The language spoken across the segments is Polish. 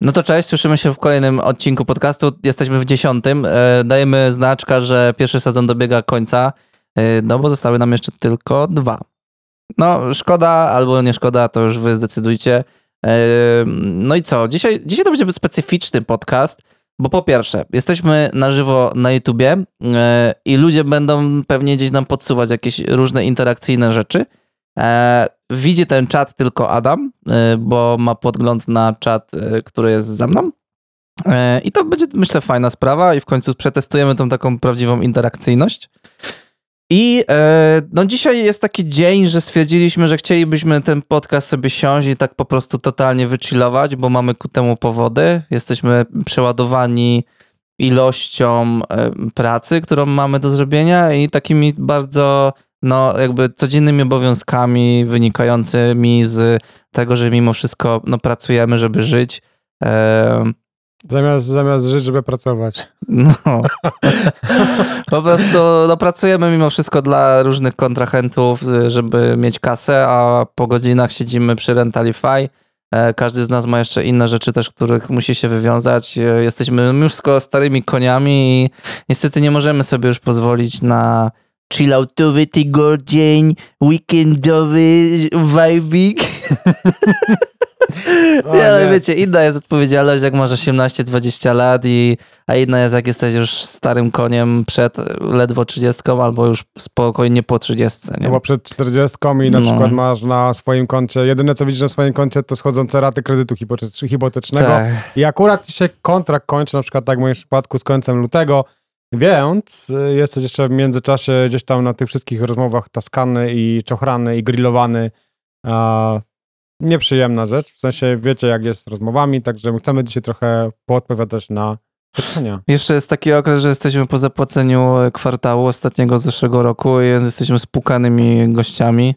No to cześć, słyszymy się w kolejnym odcinku podcastu. Jesteśmy w dziesiątym. E, dajemy znaczka, że pierwszy sezon dobiega końca, e, no bo zostały nam jeszcze tylko dwa. No, szkoda albo nie szkoda, to już wy zdecydujcie. E, no i co? Dzisiaj, dzisiaj to będzie specyficzny podcast, bo po pierwsze, jesteśmy na żywo na YouTubie i ludzie będą pewnie gdzieś nam podsuwać jakieś różne interakcyjne rzeczy. Widzi ten czat tylko Adam, y, bo ma podgląd na czat, y, który jest za mną. Y, I to będzie, myślę, fajna sprawa i w końcu przetestujemy tą taką prawdziwą interakcyjność. I no dzisiaj jest taki dzień, że stwierdziliśmy, że chcielibyśmy ten podcast sobie siąść i tak po prostu totalnie wychillować, bo mamy ku temu powody. Jesteśmy przeładowani ilością pracy, którą mamy do zrobienia i takimi bardzo no, jakby codziennymi obowiązkami wynikającymi z tego, że mimo wszystko no, pracujemy, żeby żyć. E... Zamiast, zamiast żyć, żeby pracować. No. po prostu no, pracujemy mimo wszystko dla różnych kontrahentów, żeby mieć kasę, a po godzinach siedzimy przy Rentalify. E, każdy z nas ma jeszcze inne rzeczy też, których musi się wywiązać. E, jesteśmy już starymi koniami i niestety nie możemy sobie już pozwolić na chilloutowy tygodnień, weekendowy vibik. nie, ale wiecie, inna jest odpowiedzialność, jak masz 18-20 lat, i, a inna jest, jak jesteś już starym koniem przed ledwo 30 albo już spokojnie po 30. Nie? Albo przed 40 i na no. przykład masz na swoim koncie, jedyne co widzisz na swoim koncie to schodzące raty kredytu hipotecznego. Tak. I akurat się kontrakt kończy, na przykład tak w moim przypadku z końcem lutego, więc y, jesteś jeszcze w międzyczasie gdzieś tam na tych wszystkich rozmowach taskany i czochrany i grillowany. nieprzyjemna rzecz. W sensie wiecie, jak jest z rozmowami, także chcemy dzisiaj trochę poodpowiadać na pytania. Jeszcze jest taki okres, że jesteśmy po zapłaceniu kwartału ostatniego zeszłego roku, więc jesteśmy spukanymi gościami.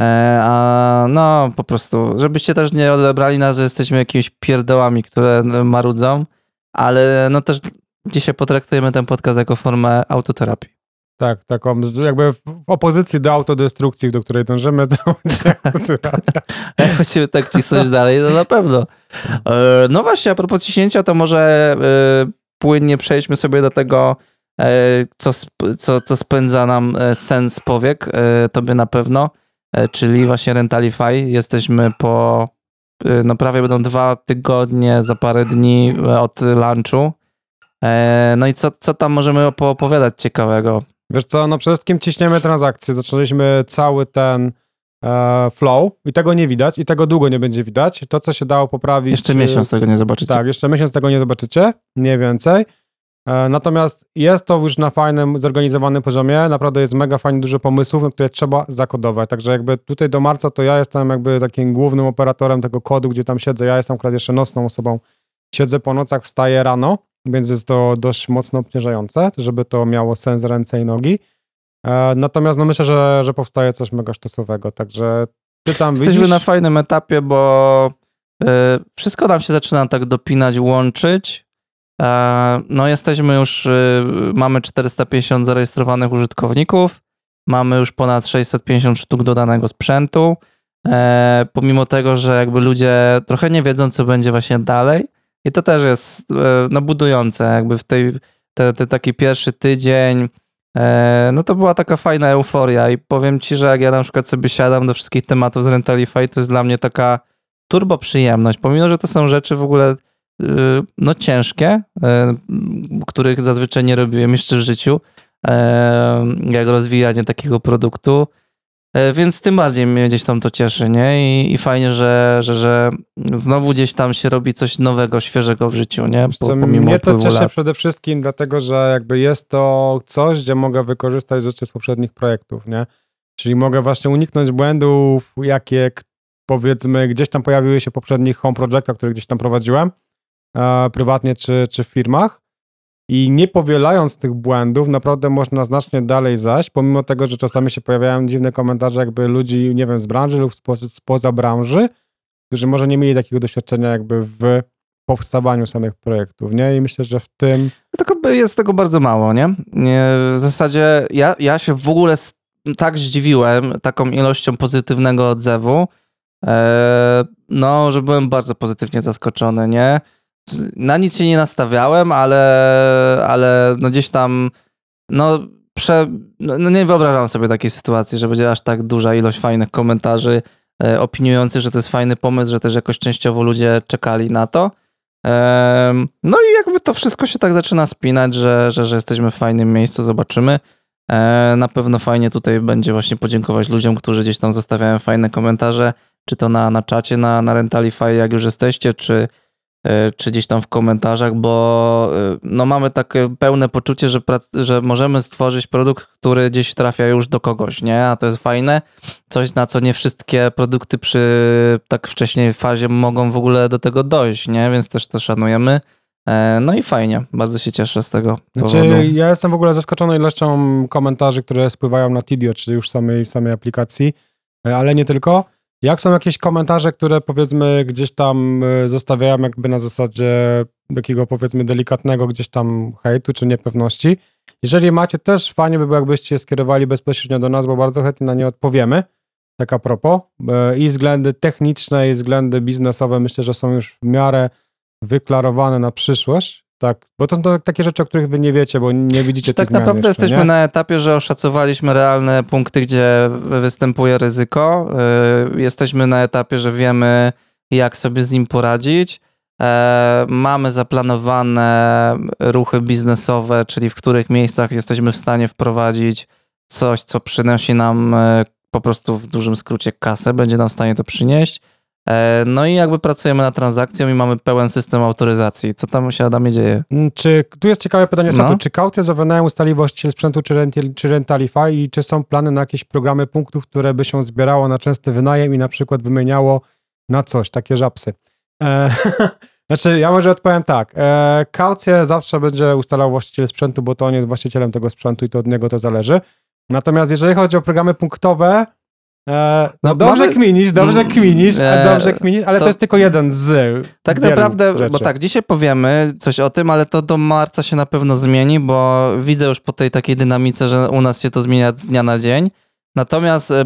E, a no, po prostu, żebyście też nie odebrali nas, że jesteśmy jakimiś pierdołami, które marudzą, ale no też Dzisiaj potraktujemy ten podcast jako formę autoterapii. Tak, taką jakby w opozycji do autodestrukcji, do której dążymy, to Jak będziemy tak cisnąć dalej, to na pewno. E, no właśnie, a propos ciśnięcia, to może e, płynnie przejdźmy sobie do tego, e, co, co, co spędza nam sens powiek, tobie na pewno, czyli właśnie Rentalify. Jesteśmy po, no prawie będą dwa tygodnie, za parę dni od lunchu no i co, co tam możemy opowiadać ciekawego? Wiesz co, no przede wszystkim ciśniemy transakcje. Zaczęliśmy cały ten e, flow i tego nie widać i tego długo nie będzie widać. To, co się dało poprawić... Jeszcze miesiąc tego nie zobaczycie. Tak, jeszcze miesiąc tego nie zobaczycie, nie więcej. E, natomiast jest to już na fajnym, zorganizowanym poziomie. Naprawdę jest mega fajnie dużo pomysłów, które trzeba zakodować. Także jakby tutaj do marca to ja jestem jakby takim głównym operatorem tego kodu, gdzie tam siedzę. Ja jestem akurat jeszcze nocną osobą. Siedzę po nocach, wstaję rano więc jest to dość mocno obciążające, żeby to miało sens ręce i nogi. E, natomiast no myślę, że, że powstaje coś mega sztosowego, także ty tam Jesteśmy widzisz... na fajnym etapie, bo y, wszystko nam się zaczyna tak dopinać, łączyć. E, no jesteśmy już, mamy 450 zarejestrowanych użytkowników, mamy już ponad 650 sztuk dodanego sprzętu. E, pomimo tego, że jakby ludzie trochę nie wiedzą, co będzie właśnie dalej, i to też jest e, no, budujące, jakby w tej te, te taki pierwszy tydzień, e, no to była taka fajna euforia i powiem ci, że jak ja na przykład sobie siadam do wszystkich tematów z Rentalify, to jest dla mnie taka turbo przyjemność, pomimo, że to są rzeczy w ogóle e, no ciężkie, których zazwyczaj nie robiłem jeszcze w życiu, jak rozwijanie takiego produktu, więc tym bardziej mnie gdzieś tam to cieszy, nie? I, i fajnie, że, że, że znowu gdzieś tam się robi coś nowego, świeżego w życiu, nie? Po, pomimo mnie to cieszy lat. przede wszystkim dlatego, że jakby jest to coś, gdzie mogę wykorzystać rzeczy z poprzednich projektów, nie? Czyli mogę właśnie uniknąć błędów, jakie powiedzmy gdzieś tam pojawiły się w poprzednich home projectach, które gdzieś tam prowadziłem, e, prywatnie czy, czy w firmach i nie powielając tych błędów, naprawdę można znacznie dalej zaś, pomimo tego, że czasami się pojawiają dziwne komentarze jakby ludzi, nie wiem, z branży lub spoza branży, którzy może nie mieli takiego doświadczenia jakby w powstawaniu samych projektów, nie? I myślę, że w tym... Tylko jest tego bardzo mało, nie? W zasadzie ja, ja się w ogóle tak zdziwiłem taką ilością pozytywnego odzewu, e, no, że byłem bardzo pozytywnie zaskoczony, nie? Na nic się nie nastawiałem, ale, ale no gdzieś tam, no, prze, no no nie wyobrażam sobie takiej sytuacji, że będzie aż tak duża ilość fajnych komentarzy e, opiniujących, że to jest fajny pomysł, że też jakoś częściowo ludzie czekali na to. Em, No i jakby to wszystko się tak zaczyna spinać, że, że, że jesteśmy w fajnym miejscu, zobaczymy. E, Na pewno fajnie tutaj będzie właśnie podziękować ludziom, którzy gdzieś tam zostawiają fajne komentarze, czy to na, na czacie, na, na Rentalify, jak już jesteście, czy, e, czy gdzieś tam w komentarzach, bo e, no mamy takie pełne poczucie, że, że możemy stworzyć produkt, który gdzieś trafia już do kogoś, nie? A to jest fajne. Coś, na co nie wszystkie produkty przy tak wcześniej fazie mogą w ogóle do tego dojść, nie? Więc też to szanujemy. E, No i fajnie, bardzo się cieszę z tego Znaczy, powodu. ja jestem w ogóle zaskoczony ilością komentarzy, które spływają na Tidio, czyli już samej, samej aplikacji, e, ale nie tylko. Jak są jakieś komentarze, które powiedzmy gdzieś tam e, zostawiają jakby na zasadzie takiego powiedzmy delikatnego gdzieś tam hejtu czy niepewności. Jeżeli macie też, fajnie by było jakbyście je skierowali bezpośrednio do nas, bo bardzo chętnie na nie odpowiemy. Tak a propos. E, I względy techniczne, i względy biznesowe myślę, że są już w miarę wyklarowane na przyszłość. Tak, bo to są to takie rzeczy, o których wy nie wiecie, bo nie widzicie Czy tych tak naprawdę jeszcze, jesteśmy nie? na etapie, że oszacowaliśmy realne punkty, gdzie występuje ryzyko. Yy, Jesteśmy na etapie, że wiemy, jak sobie z nim poradzić. E, Mamy zaplanowane ruchy biznesowe, czyli w których miejscach jesteśmy w stanie wprowadzić coś, co przynosi nam e, po prostu w dużym skrócie kasę, będzie nam w stanie to przynieść. E, No i jakby pracujemy nad transakcją i mamy pełen system autoryzacji. Co tam się Adamie dzieje? Mm, Czy, tu jest ciekawe pytanie, No. Satu, czy kaucję za wynajem ustali właściciel sprzętu czy, rental, czy Rentalify i czy są plany na jakieś programy punktów, które by się zbierało na częsty wynajem i na przykład wymieniało na coś, takie żapsy? E, znaczy, ja może odpowiem tak. E, kaucję zawsze będzie ustalał właściciel sprzętu, bo to on jest właścicielem tego sprzętu i to od niego to zależy. Natomiast jeżeli chodzi o programy punktowe, e, no, No, dobrze mamy- kminisz, dobrze Mm, kminisz, e, dobrze kminisz, ale to, to- jest tylko jeden z Tak naprawdę, rzeczy. bo tak, dzisiaj powiemy coś o tym, ale to do marca się na pewno zmieni, bo widzę już po tej takiej dynamice, że u nas się to zmienia z dnia na dzień. Natomiast e,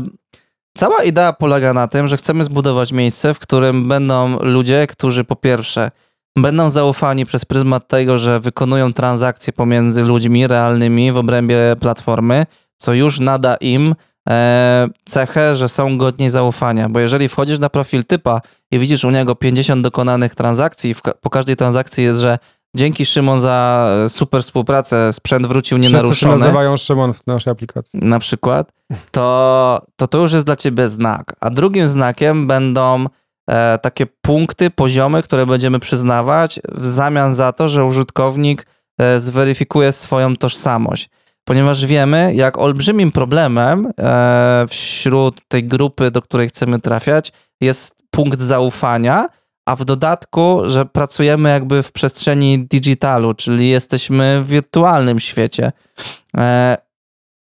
cała idea polega na tym, że chcemy zbudować miejsce, w którym będą ludzie, którzy po pierwsze będą zaufani przez pryzmat tego, że wykonują transakcje pomiędzy ludźmi realnymi w obrębie platformy, co już nada im cechę, że są godni zaufania. Bo jeżeli wchodzisz na profil typa i widzisz u niego 50 dokonanych transakcji, po każdej transakcji jest, że dzięki Szymon za e, super współpracę, sprzęt wrócił Wszyscy nienaruszony, nazywają Szymon w naszej aplikacji. na przykład, to, to to już jest dla ciebie znak. A drugim znakiem będą e, takie punkty, poziomy, które będziemy przyznawać w zamian za to, że użytkownik e, zweryfikuje swoją tożsamość. Ponieważ wiemy, jak olbrzymim problemem e, wśród tej grupy, do której chcemy trafiać, jest punkt zaufania, a w dodatku, że pracujemy jakby w przestrzeni digitalu, czyli jesteśmy w wirtualnym świecie. E,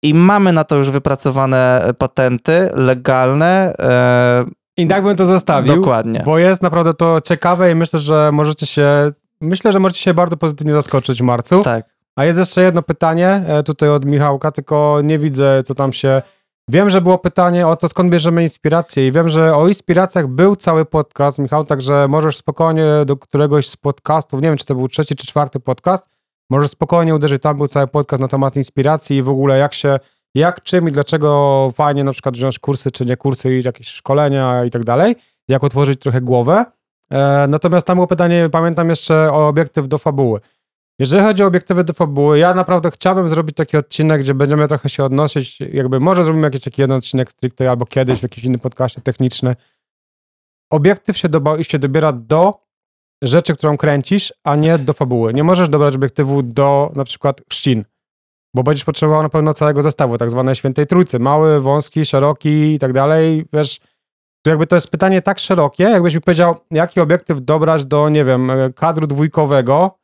I mamy na to już wypracowane patenty legalne. E, I tak bym to zostawił, dokładnie. bo jest naprawdę to ciekawe i myślę, że możecie się, myślę, że możecie się bardzo pozytywnie zaskoczyć w marcu. Tak. A jest jeszcze jedno pytanie e, tutaj od Michałka, tylko nie widzę, co tam się... Wiem, że było pytanie o to, skąd bierzemy inspirację i wiem, że o inspiracjach był cały podcast, Michał, także możesz spokojnie do któregoś z podcastów, nie wiem, czy to był trzeci czy czwarty podcast, możesz spokojnie uderzyć, tam był cały podcast na temat inspiracji i w ogóle jak się, jak, czym i dlaczego fajnie na przykład wziąć kursy, czy nie kursy i jakieś szkolenia i tak dalej, jak otworzyć trochę głowę. E, natomiast tam było pytanie, pamiętam jeszcze o obiektyw do fabuły. Jeżeli chodzi o obiektywy do fabuły, ja naprawdę chciałbym zrobić taki odcinek, gdzie będziemy trochę się odnosić, jakby może zrobimy jakiś taki jeden odcinek stricte albo kiedyś w jakimś innym podcaście techniczny. Obiektyw się, doba, się dobiera do rzeczy, którą kręcisz, a nie do fabuły. Nie możesz dobrać obiektywu do na przykład chrzcin, bo będziesz potrzebował na pewno całego zestawu, tak zwanej świętej trójcy. Mały, wąski, szeroki i tak dalej. Wiesz, tu jakby to jest pytanie tak szerokie, jakbyś mi powiedział, jaki obiektyw dobrać do, nie wiem, kadru dwójkowego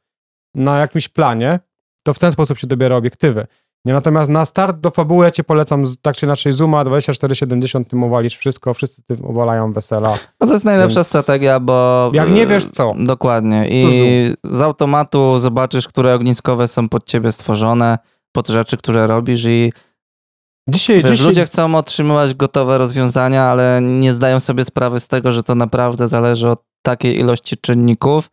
na jakimś planie, to w ten sposób się dobiera obiektywy. Nie, natomiast na start do fabuły ja ci polecam tak czy inaczej Zooma 2470, tym owalisz wszystko, wszyscy tym owalają wesela. No to jest najlepsza Więc strategia, bo... jak nie wiesz co, Dokładnie. I z automatu zobaczysz, które ogniskowe są pod ciebie stworzone, pod rzeczy, które robisz i Dzisiaj, Wiesz, dzisiaj, ludzie chcą otrzymywać gotowe rozwiązania, ale nie zdają sobie sprawy z tego, że to naprawdę zależy od takiej ilości czynników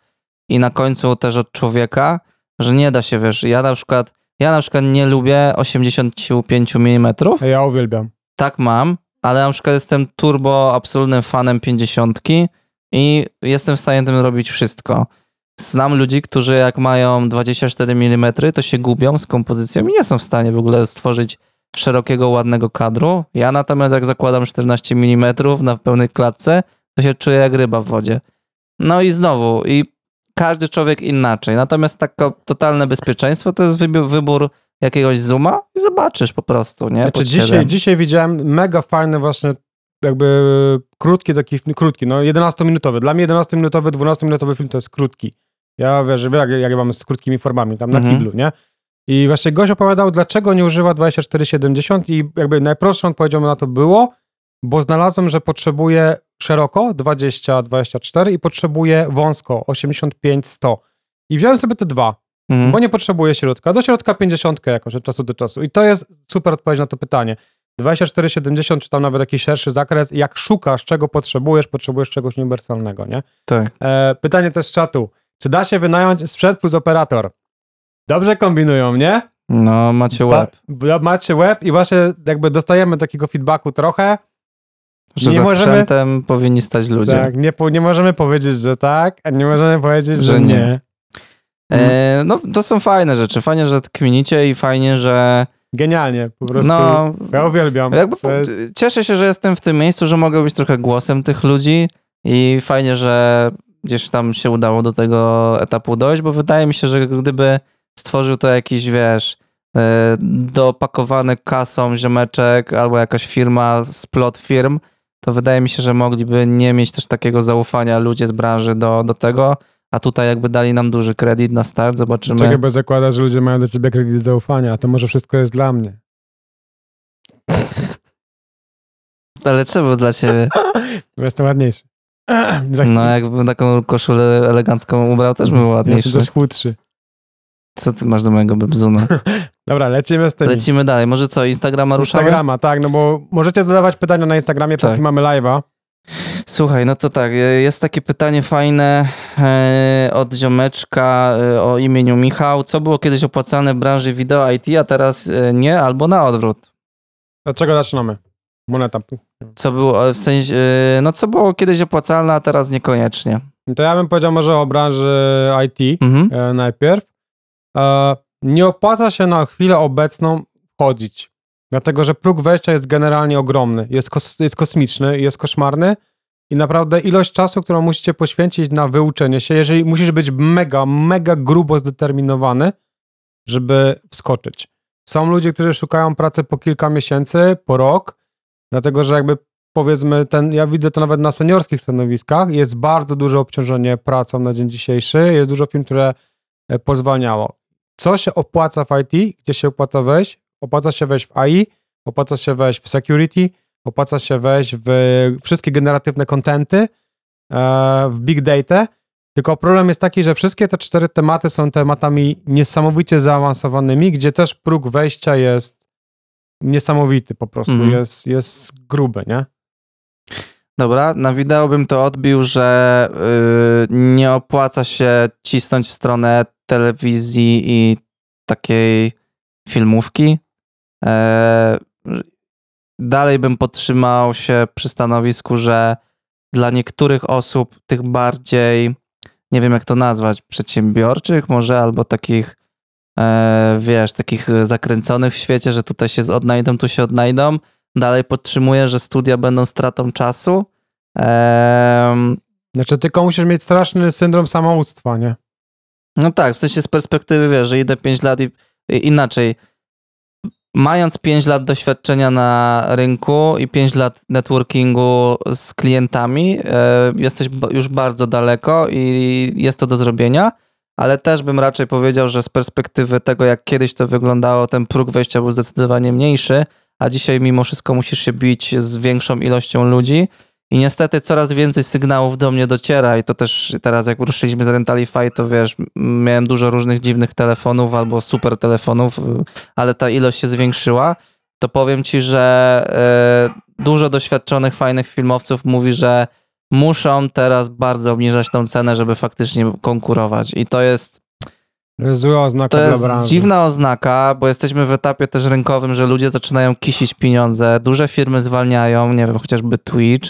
i na końcu też od człowieka, że nie da się, wiesz, ja na przykład, ja na przykład nie lubię 85 mm, A ja uwielbiam. tak mam, ale na przykład jestem turbo absolutnym fanem 50 i jestem w stanie tym robić wszystko. Znam ludzi, którzy jak mają 24 mm, to się gubią z kompozycją i nie są w stanie w ogóle stworzyć szerokiego, ładnego kadru. Ja natomiast jak zakładam 14 mm na pełnej klatce, to się czuję jak ryba w wodzie. No i znowu, i każdy człowiek inaczej. Natomiast takie totalne bezpieczeństwo to jest wybór, jakiegoś zooma i zobaczysz po prostu, nie? Znaczy dzisiaj, dzisiaj widziałem mega fajny właśnie jakby krótki taki, krótki, no 11-minutowy. Dla mnie 11-minutowy, 12-minutowy film to jest krótki. Ja wiesz, że jak, jak ja mam z krótkimi formami, tam na Mhm. kiblu, nie? I właśnie gość opowiadał, dlaczego nie używa 2470 i jakby najprostszą odpowiedzią na to było, bo znalazłem, że potrzebuje szeroko 20-24 i potrzebuje wąsko 85-100. I wziąłem sobie te dwa, Mhm. bo nie potrzebuje środka. Do środka 50 jakoś od czasu do czasu. I to jest super odpowiedź na to pytanie. 2470 czy tam nawet jakiś szerszy zakres, jak szukasz, czego potrzebujesz, potrzebujesz czegoś uniwersalnego, nie? Tak. E, pytanie też z czatu. Czy da się wynająć sprzęt plus operator? Dobrze kombinują, nie? No, macie łeb. Ba- macie web i właśnie jakby dostajemy takiego feedbacku trochę. Że nie za możemy- sprzętem powinni stać ludzie. Tak, nie, nie możemy powiedzieć, że tak, a nie możemy powiedzieć, że, Że nie. nie. E, no, to są fajne rzeczy. Fajnie, że kminicie i fajnie, że Genialnie, po prostu. no, Ja uwielbiam. jest- cieszę się, że jestem w tym miejscu, że mogę być trochę głosem tych ludzi i fajnie, że gdzieś tam się udało do tego etapu dojść, bo wydaje mi się, że gdyby stworzył to jakiś, wiesz, e, dopakowany kasą ziomeczek albo jakaś firma z plot firm, to wydaje mi się, że mogliby nie mieć też takiego zaufania ludzie z branży do, do tego, a tutaj jakby dali nam duży kredyt na start, zobaczymy. Czekaj, bo zakładasz, że ludzie mają do ciebie kredyt zaufania, a to może wszystko jest dla mnie. Ale czemu dla ciebie? Jestem ładniejszy. No jakbym taką koszulę elegancką ubrał, też bym był Jestem ładniejszy. też chudszy. Co ty masz do mojego bebzuna? Dobra, lecimy z tym. Lecimy dalej. Może co, Instagrama ruszamy? Instagrama, tak, no bo możecie zadawać pytania na Instagramie, póki Tak. mamy live'a. Słuchaj, no to tak, e, jest takie pytanie fajne e, od ziomeczka e, o imieniu Michał. Co było kiedyś opłacalne w branży wideo IT, a teraz e, nie, albo na odwrót? Od czego zaczynamy? Moneta. Co było, w sensie, no co było kiedyś opłacalne, a teraz niekoniecznie? To ja bym powiedział może o branży IT Mhm. najpierw. E, nie opłaca się na chwilę obecną wchodzić, dlatego że próg wejścia jest generalnie ogromny, jest, kos, jest kosmiczny, jest koszmarny i naprawdę ilość czasu, którą musicie poświęcić na wyuczenie się, jeżeli musisz być mega, mega grubo zdeterminowany, żeby wskoczyć. Są ludzie, którzy szukają pracy po kilka miesięcy, po rok, dlatego że jakby powiedzmy, ten, ja widzę to nawet na seniorskich stanowiskach, jest bardzo duże obciążenie pracą na dzień dzisiejszy, jest dużo firm, które e, pozwalniało. Co się opłaca w IT? Gdzie się opłaca wejść? Opłaca się wejść w AI, opłaca się wejść w security, opłaca się wejść w wszystkie generatywne kontenty, e, w big data. Tylko problem jest taki, że wszystkie te cztery tematy są tematami niesamowicie zaawansowanymi, gdzie też próg wejścia jest niesamowity po prostu, Mhm. jest, jest gruby, nie? Dobra, na wideo bym to odbił, że y, nie opłaca się cisnąć w stronę telewizji i takiej filmówki. E, dalej bym podtrzymał się przy stanowisku, że dla niektórych osób, tych bardziej, nie wiem jak to nazwać, przedsiębiorczych może, albo takich, e, wiesz, takich zakręconych w świecie, że tutaj się odnajdą, tu się odnajdą, dalej podtrzymuję, że studia będą stratą czasu. Ehm, Znaczy, tylko musisz mieć straszny syndrom samouctwa, nie? no tak, w sensie z perspektywy, wiesz, że idę 5 lat i, i inaczej. Mając 5 lat doświadczenia na rynku i 5 lat networkingu z klientami, e, jesteś już bardzo daleko i jest to do zrobienia, ale też bym raczej powiedział, że z perspektywy tego, jak kiedyś to wyglądało, ten próg wejścia był zdecydowanie mniejszy, a dzisiaj mimo wszystko musisz się bić z większą ilością ludzi. I niestety coraz więcej sygnałów do mnie dociera i to też teraz jak ruszyliśmy z Rentalify, to wiesz, miałem dużo różnych dziwnych telefonów albo super telefonów, y, ale ta ilość się zwiększyła to powiem ci, że e, dużo doświadczonych, fajnych filmowców mówi, że muszą teraz bardzo obniżać tą cenę, żeby faktycznie konkurować. I to jest To jest zła oznaka to jest branży. dziwna oznaka, bo jesteśmy w etapie też rynkowym, że ludzie zaczynają kisić pieniądze, duże firmy zwalniają, nie wiem, chociażby Twitch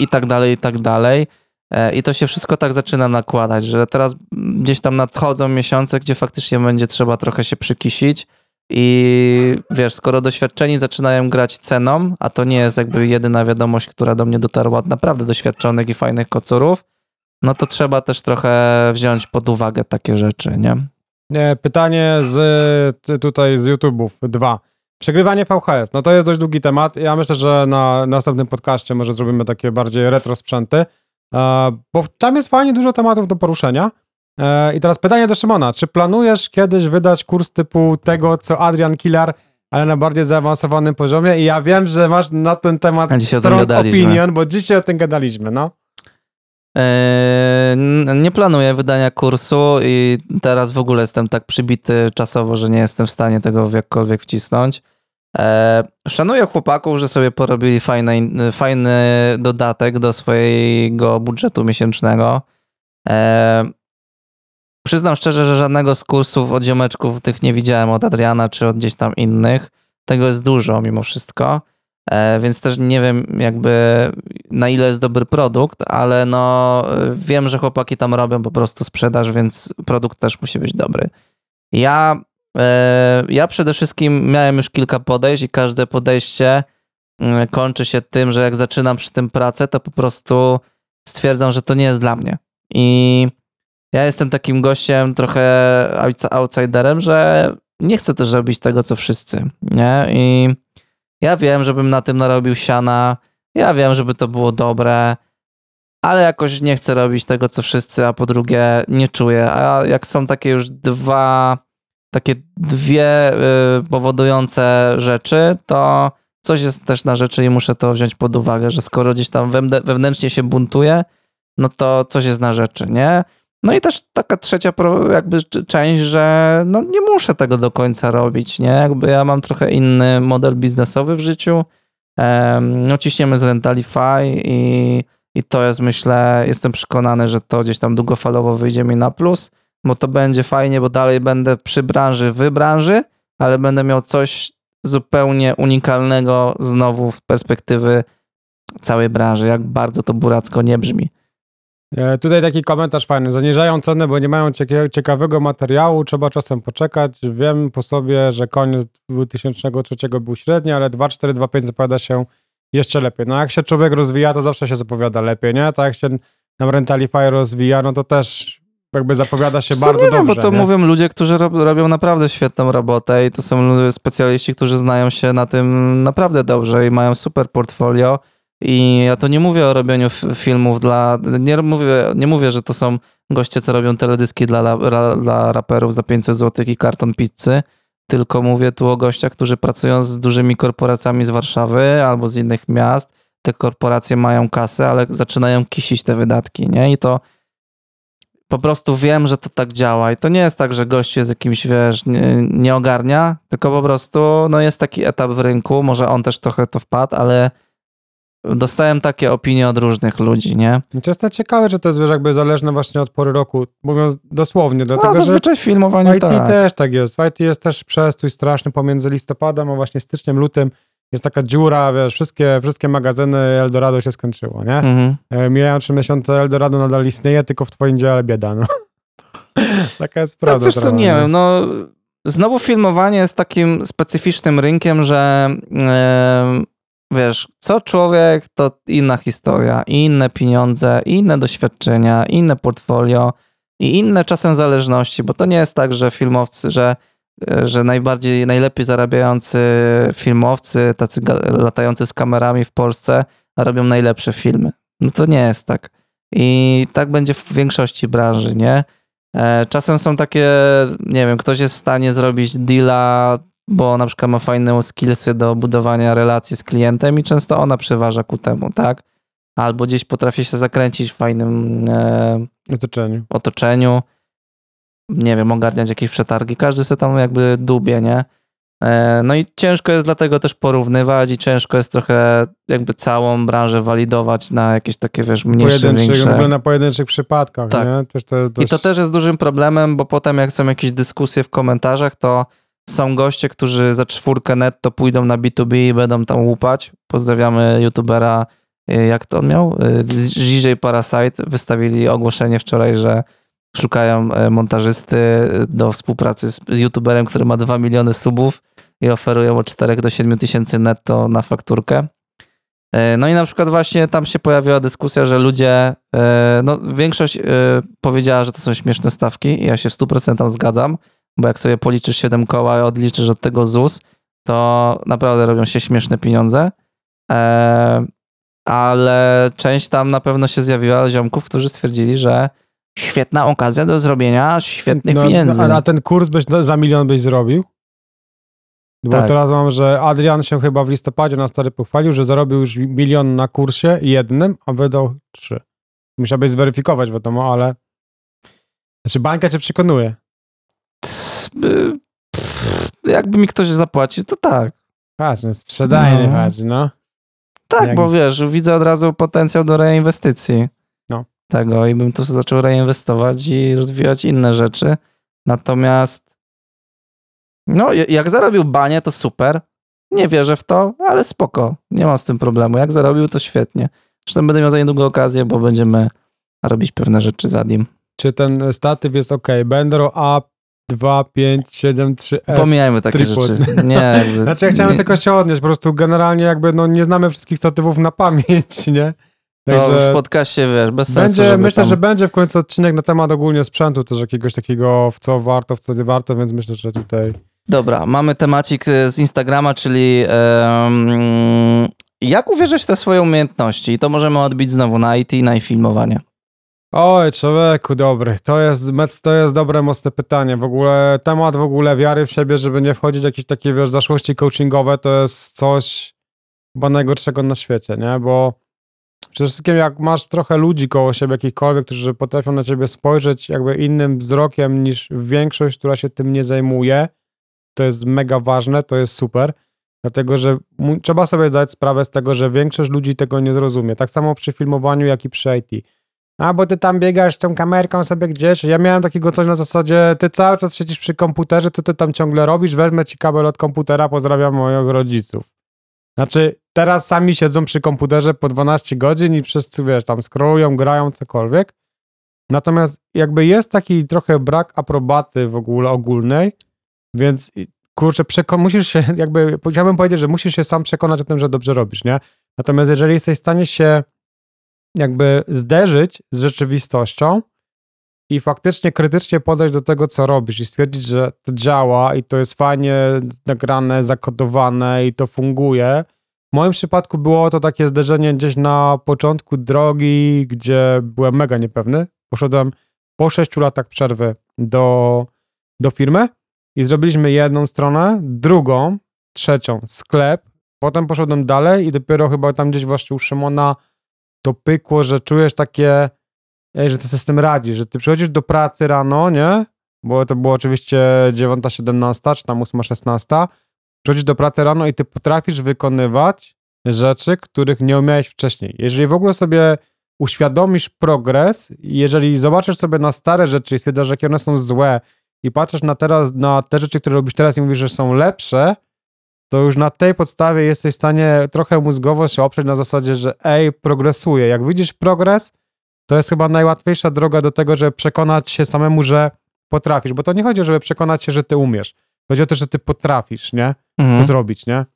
i tak dalej, i tak dalej. E, I to się wszystko tak zaczyna nakładać, że teraz gdzieś tam nadchodzą miesiące, gdzie faktycznie będzie trzeba trochę się przykisić. I wiesz, skoro doświadczeni zaczynają grać ceną, a to nie jest jakby jedyna wiadomość, która do mnie dotarła od naprawdę doświadczonych i fajnych kocurów, no to trzeba też trochę wziąć pod uwagę takie rzeczy, nie? Nie, pytanie z tutaj z YouTube'ów. Dwa. Przegrywanie VHS. No to jest dość długi temat. Ja myślę, że na następnym podcaście może zrobimy takie bardziej retro sprzęty, e, bo tam jest fajnie dużo tematów do poruszenia. E, I teraz pytanie do Szymona. Czy planujesz kiedyś wydać kurs typu tego, co Adrian Killar, ale na bardziej zaawansowanym poziomie? I ja wiem, że masz na ten temat gadaliśmy. opinion, bo dzisiaj o tym gadaliśmy, no. N- nie planuję wydania kursu i teraz w ogóle jestem tak przybity czasowo, że nie jestem w stanie tego jakkolwiek wcisnąć. Eee, szanuję chłopaków, że sobie porobili fajny, fajny dodatek do swojego budżetu miesięcznego. Eee, przyznam szczerze, że żadnego z kursów od ziomeczków tych nie widziałem, od Adriana czy od gdzieś tam innych. Tego jest dużo mimo wszystko. E, więc też nie wiem jakby na ile jest dobry produkt, ale no e, wiem, że chłopaki tam robią po prostu sprzedaż, więc produkt też musi być dobry. Ja, e, ja przede wszystkim miałem już kilka podejść i każde podejście mm, kończy się tym, że jak zaczynam przy tym pracę, to po prostu stwierdzam, że to nie jest dla mnie. I ja jestem takim gościem, trochę outs- outsiderem, że nie chcę też robić tego, co wszyscy, nie? I ja wiem, żebym na tym narobił siana, ja wiem, żeby to było dobre, ale jakoś nie chcę robić tego, co wszyscy, a po drugie nie czuję. A jak są takie już dwa, takie dwie y, powodujące rzeczy, to coś jest też na rzeczy i muszę to wziąć pod uwagę, że skoro gdzieś tam wewnę- wewnętrznie się buntuję, no to coś jest na rzeczy, nie? No i też taka trzecia jakby część, że no nie muszę tego do końca robić, nie? Jakby ja mam trochę inny model biznesowy w życiu. No ciśniemy z Rentalify i, i to jest myślę, jestem przekonany, że to gdzieś tam długofalowo wyjdzie mi na plus, bo to będzie fajnie, bo dalej będę przy branży, w branży, ale będę miał coś zupełnie unikalnego znowu w perspektywy całej branży, jak bardzo to buracko nie brzmi. E, Tutaj taki komentarz fajny. Zaniżają cenę, bo nie mają cieka- ciekawego materiału, trzeba czasem poczekać. Wiem po sobie, że koniec 2003 był średni, ale 2.4.2.5 zapowiada się jeszcze lepiej. No jak się człowiek rozwija, to zawsze się zapowiada lepiej, nie? Tak jak się nam Rentalify rozwija, no to też jakby zapowiada się Co bardzo nie dobrze. wiem, bo to nie? mówią ludzie, którzy rob, robią naprawdę świetną robotę i to są ludzie, specjaliści, którzy znają się na tym naprawdę dobrze i mają super portfolio. I ja to nie mówię o robieniu filmów dla. Nie mówię, nie mówię, że to są goście, co robią teledyski dla, la- ra, dla raperów za 500 zł i karton pizzy. Tylko mówię tu o gościach, którzy pracują z dużymi korporacjami z Warszawy albo z innych miast. Te korporacje mają kasę, ale zaczynają kisić te wydatki, nie? I to po prostu wiem, że to tak działa. I to nie jest tak, że gościu jest jakimś, wiesz, nie, nie ogarnia, tylko po prostu no jest taki etap w rynku. Może on też trochę to wpadł, ale dostałem takie opinie od różnych ludzi, nie? I To jest ciekawe, że to jest wiesz, jakby zależne właśnie od pory roku, mówiąc dosłownie, No, dlatego że zazwyczaj w filmowaniu W IT tak. też tak jest. W IT jest też przestój straszny pomiędzy listopadem a właśnie styczniem, lutym. Jest taka dziura, wiesz, wszystkie, wszystkie magazyny Eldorado się skończyło, nie? Mhm. E, Mijają trzy miesiące, Eldorado nadal istnieje, tylko w twoim dziale bieda, no. Taka jest No, prawda. wiesz co, trochę, nie wiem, no znowu filmowanie jest takim specyficznym rynkiem, że em, wiesz, co człowiek, to inna historia, inne pieniądze, inne doświadczenia, inne portfolio i inne czasem zależności, bo to nie jest tak, że filmowcy, że, że najbardziej, najlepiej zarabiający filmowcy, tacy latający z kamerami w Polsce robią najlepsze filmy. No to nie jest tak. I tak będzie w większości branży, nie? E, Czasem są takie, nie wiem, ktoś jest w stanie zrobić deala, bo na przykład ma fajne skillsy do budowania relacji z klientem i często ona przeważa ku temu, tak? Albo gdzieś potrafi się zakręcić w fajnym e, otoczeniu. otoczeniu, nie wiem, ogarniać jakieś przetargi. Każdy sobie tam jakby dubie, nie? E, no i ciężko jest dlatego też porównywać i ciężko jest trochę jakby całą branżę walidować na jakieś takie, wiesz, mniejsze, większe... w ogóle na pojedynczych przypadkach, Tak. nie? Też to jest dość... I to też jest dużym problemem, bo potem jak są jakieś dyskusje w komentarzach, to są goście, którzy za czwórkę netto pójdą na B2B i będą tam łupać. Pozdrawiamy youtubera, y, jak to on miał? Y, DJ Parasite. Wystawili ogłoszenie wczoraj, że szukają e, montażysty do współpracy z, z youtuberem, który ma 2 miliony subów i oferują od 4 do 7 tysięcy netto na fakturkę. No i na przykład właśnie tam się pojawiła dyskusja, że ludzie, no większość powiedziała, że to są śmieszne stawki i ja się w 100% zgadzam, bo jak sobie policzysz 7 koła i odliczysz od tego ZUS, to naprawdę robią się śmieszne pieniądze. E, Ale część tam na pewno się zjawiła ziomków, którzy stwierdzili, że świetna okazja do zrobienia świetnych No, pieniędzy. A, a ten kurs byś za milion byś zrobił? Bo Tak. teraz mam, że Adrian się chyba w listopadzie na stary pochwalił, że zarobił już milion na kursie jednym, a wydał trzy. Musiałbyś zweryfikować, wiadomo, ale... Znaczy bańka cię przekonuje. Pff, Jakby mi ktoś zapłacił, to tak. Patrz, no, sprzedajny No. patrz, no. Tak, Jak- bo wiesz, widzę od razu potencjał do reinwestycji No. tego i bym tu zaczął reinwestować i rozwijać inne rzeczy. Natomiast no, jak zarobił banie, to super. Nie wierzę w to, ale spoko. Nie mam z tym problemu. Jak zarobił, to świetnie. Zresztą będę miał za niedługo okazję, bo będziemy robić pewne rzeczy za nim. Czy ten statyw jest ok? Bendro A 2, 5, 7, 3, F. Pomijajmy takie tripod. rzeczy. Nie, jakby, Znaczy ja chciałem nie, tylko się odnieść, po prostu generalnie jakby no nie znamy wszystkich statywów na pamięć, nie? to w podcaście, wiesz, bez sensu, będzie, myślę, tam... że będzie w końcu odcinek na temat ogólnie sprzętu, też jakiegoś takiego w co warto, w co nie warto, więc myślę, że tutaj Dobra, mamy temacik e, z Instagrama, czyli em, jak uwierzyć w te swoje umiejętności? I to możemy odbić znowu na IT, na filmowanie. Oj, człowieku, dobry. To jest, to jest dobre, mocne pytanie. W ogóle temat w ogóle wiary w siebie, żeby nie wchodzić w jakieś takie, wiesz, zaszłości coachingowe, to jest coś chyba najgorszego na świecie, nie? Bo przede wszystkim jak masz trochę ludzi koło siebie, jakichkolwiek, którzy potrafią na ciebie spojrzeć jakby innym wzrokiem niż większość, która się tym nie zajmuje, to jest mega ważne, to jest super. Dlatego, że trzeba sobie zdać sprawę z tego, że większość ludzi tego nie zrozumie. Tak samo przy filmowaniu, jak i przy IT. A bo ty tam biegasz tą kamerką sobie gdzieś. Ja miałem takiego coś na zasadzie, ty cały czas siedzisz przy komputerze, co ty tam ciągle robisz, wezmę ci kabel od komputera, pozdrawiam moich rodziców. Znaczy, teraz sami siedzą przy komputerze po 12 godzin i wszyscy, wiesz, tam scrollują, grają, cokolwiek. Natomiast jakby jest taki trochę brak aprobaty w ogóle ogólnej, więc kurczę, musisz się, jakby, chciałbym powiedzieć, że musisz się sam przekonać o tym, że dobrze robisz, nie? Natomiast jeżeli jesteś w stanie się jakby zderzyć z rzeczywistością i faktycznie krytycznie podejść do tego, co robisz i stwierdzić, że to działa i to jest fajnie nagrane, zakodowane i to funguje. W moim przypadku było to takie zderzenie gdzieś na początku drogi, gdzie byłem mega niepewny. Poszedłem po sześciu latach przerwy do, do firmy i zrobiliśmy jedną stronę, drugą, trzecią, sklep. Potem poszedłem dalej i dopiero chyba tam gdzieś właśnie u Szymona to pykło, że czujesz takie, że ty sobie z tym radzisz, że ty przychodzisz do pracy rano, nie? Bo to było oczywiście 9.17 czy tam 8.16. Przychodzisz do pracy rano i ty potrafisz wykonywać rzeczy, których nie umiałeś wcześniej. Jeżeli w ogóle sobie uświadomisz progres, jeżeli zobaczysz sobie na stare rzeczy i stwierdzasz, jakie one są złe i patrzysz na teraz, na te rzeczy, które robisz teraz i mówisz, że są lepsze, to już na tej podstawie jesteś w stanie trochę mózgowo się oprzeć na zasadzie, że ej, progresuje. Jak widzisz progres, to jest chyba najłatwiejsza droga do tego, żeby przekonać się samemu, że potrafisz. Bo to nie chodzi o, żeby przekonać się, że ty umiesz. Chodzi o to, że ty potrafisz, nie? To Mhm. zrobić, nie?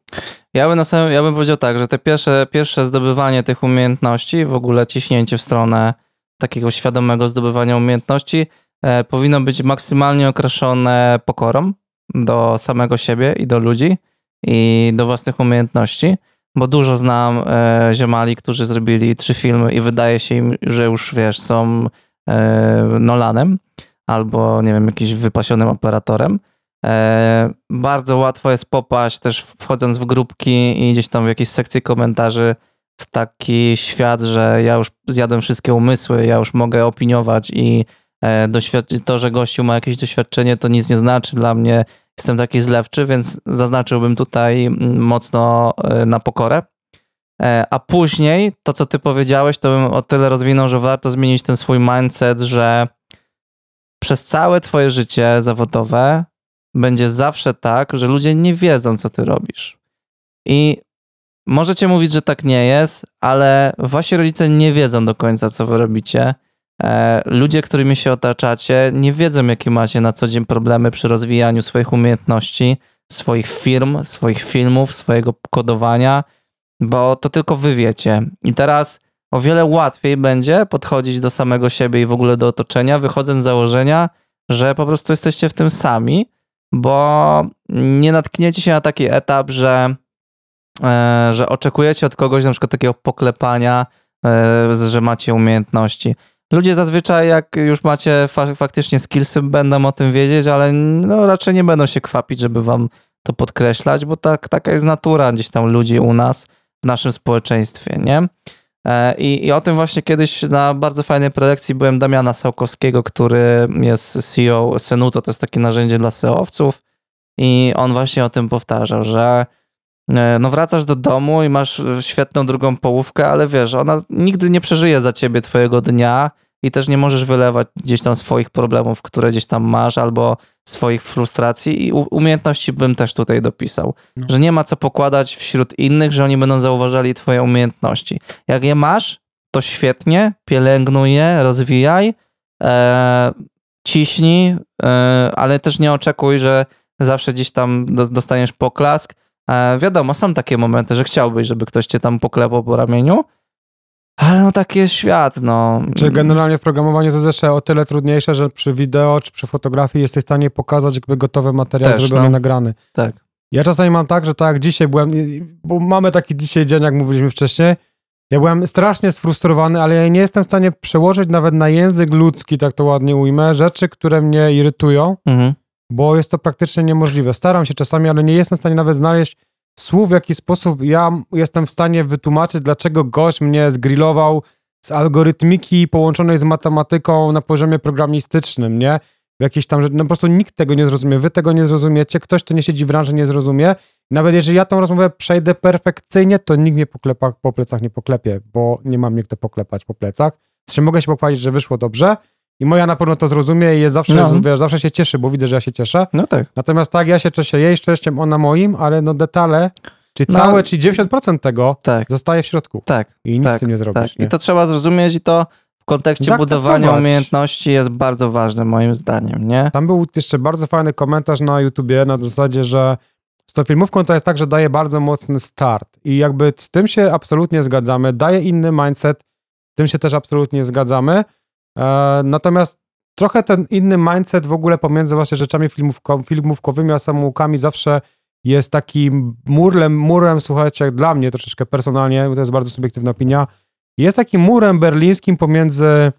Ja bym, na samym, ja bym powiedział tak, że te pierwsze, pierwsze zdobywanie tych umiejętności, w ogóle ciśnięcie w stronę takiego świadomego zdobywania umiejętności e, powinno być maksymalnie okraszone pokorą do samego siebie i do ludzi i do własnych umiejętności, bo dużo znam e, ziomali, którzy zrobili trzy filmy i wydaje się im, że już wiesz, są e, Nolanem albo nie wiem, jakimś wypasionym operatorem. E, bardzo łatwo jest popaść też wchodząc w grupki i gdzieś tam w jakieś sekcje komentarzy w taki świat, że ja już zjadłem wszystkie umysły, ja już mogę opiniować i to, że gościu ma jakieś doświadczenie, to nic nie znaczy dla mnie. Jestem taki zlewczy, więc zaznaczyłbym tutaj mm, mocno e, na pokorę. E, A później to, co ty powiedziałeś, to bym o tyle rozwinął, że warto zmienić ten swój mindset, że przez całe twoje życie zawodowe będzie zawsze tak, że ludzie nie wiedzą, co ty robisz. I możecie mówić, że tak nie jest, ale wasi rodzice nie wiedzą do końca, co wy robicie. E, Ludzie, którymi się otaczacie, nie wiedzą, jakie macie na co dzień problemy przy rozwijaniu swoich umiejętności, swoich firm, swoich filmów, swojego kodowania, bo to tylko wy wiecie. I teraz o wiele łatwiej będzie podchodzić do samego siebie i w ogóle do otoczenia, wychodząc z założenia, że po prostu jesteście w tym sami, bo nie natkniecie się na taki etap, że, e, że oczekujecie od kogoś na przykład takiego poklepania, e, że macie umiejętności. Ludzie zazwyczaj, jak już macie fa faktycznie skillsy, będą o tym wiedzieć, ale no, raczej nie będą się kwapić, żeby wam to podkreślać, bo tak, taka jest natura gdzieś tam ludzi u nas, w naszym społeczeństwie, nie? E, I, I o tym właśnie kiedyś na bardzo fajnej prelekcji byłem Damiana Sałkowskiego, który jest CEO Senuto, to jest takie narzędzie dla SEO-owców i on właśnie o tym powtarzał, że no wracasz do domu i masz świetną drugą połówkę, ale wiesz, ona nigdy nie przeżyje za ciebie twojego dnia i też nie możesz wylewać gdzieś tam swoich problemów, które gdzieś tam masz, albo swoich frustracji i umiejętności bym też tutaj dopisał. No. Że nie ma co pokładać wśród innych, że oni będą zauważali twoje umiejętności. Jak je masz, to świetnie, pielęgnuj je, rozwijaj, e, ciśnij, e, ale też nie oczekuj, że zawsze gdzieś tam do- dostaniesz poklask. E, wiadomo, są takie momenty, że chciałbyś, żeby ktoś cię tam poklepał po ramieniu, ale no taki jest świat, no. Czy generalnie w programowaniu to jest jeszcze o tyle trudniejsze, że przy wideo czy przy fotografii jesteś w stanie pokazać jakby gotowy materiał Też, zrobiony, no. nagrany. Tak. Ja czasami mam tak, że tak jak dzisiaj byłem, bo mamy taki dzisiaj dzień, jak mówiliśmy wcześniej, ja byłem strasznie sfrustrowany, ale ja nie jestem w stanie przełożyć nawet na język ludzki, tak to ładnie ujmę, rzeczy, które mnie irytują, Mhm. Bo jest to praktycznie niemożliwe. Staram się czasami, ale nie jestem w stanie nawet znaleźć słów, w jaki sposób ja jestem w stanie wytłumaczyć, dlaczego gość mnie zgrillował z algorytmiki połączonej z matematyką na poziomie programistycznym, nie? W jakiejś tam rzeczy, no po prostu nikt tego nie zrozumie, wy tego nie zrozumiecie, ktoś, kto nie siedzi w branży, nie zrozumie. Nawet jeżeli ja tą rozmowę przejdę perfekcyjnie, to nikt mnie po, plecach nie poklepie, bo nie mam mnie poklepać po plecach. Znaczy, mogę się pochwalić, że wyszło dobrze i moja na pewno to zrozumie i jest zawsze, No. wiesz, zawsze się cieszy, bo widzę, że ja się cieszę. No tak. Natomiast tak, ja się cieszę jej szczęściem, ona moim, ale no detale, czyli No. całe, czyli 90% tego Tak, zostaje w środku tak. i nic tak, z tym nie zrobisz. Tak. Nie? I to trzeba zrozumieć i to w kontekście budowania umiejętności jest bardzo ważne moim zdaniem, nie? Tam był jeszcze bardzo fajny komentarz na YouTubie na zasadzie, że z tą filmówką to jest tak, że daje bardzo mocny start i jakby z tym się absolutnie zgadzamy, daje inny mindset, z tym się też absolutnie zgadzamy, natomiast trochę ten inny mindset w ogóle pomiędzy właśnie rzeczami filmówko, filmówkowymi a samoukami zawsze jest takim murem, murem, słuchajcie, jak dla mnie troszeczkę personalnie, to jest bardzo subiektywna opinia, jest takim murem berlińskim pomiędzy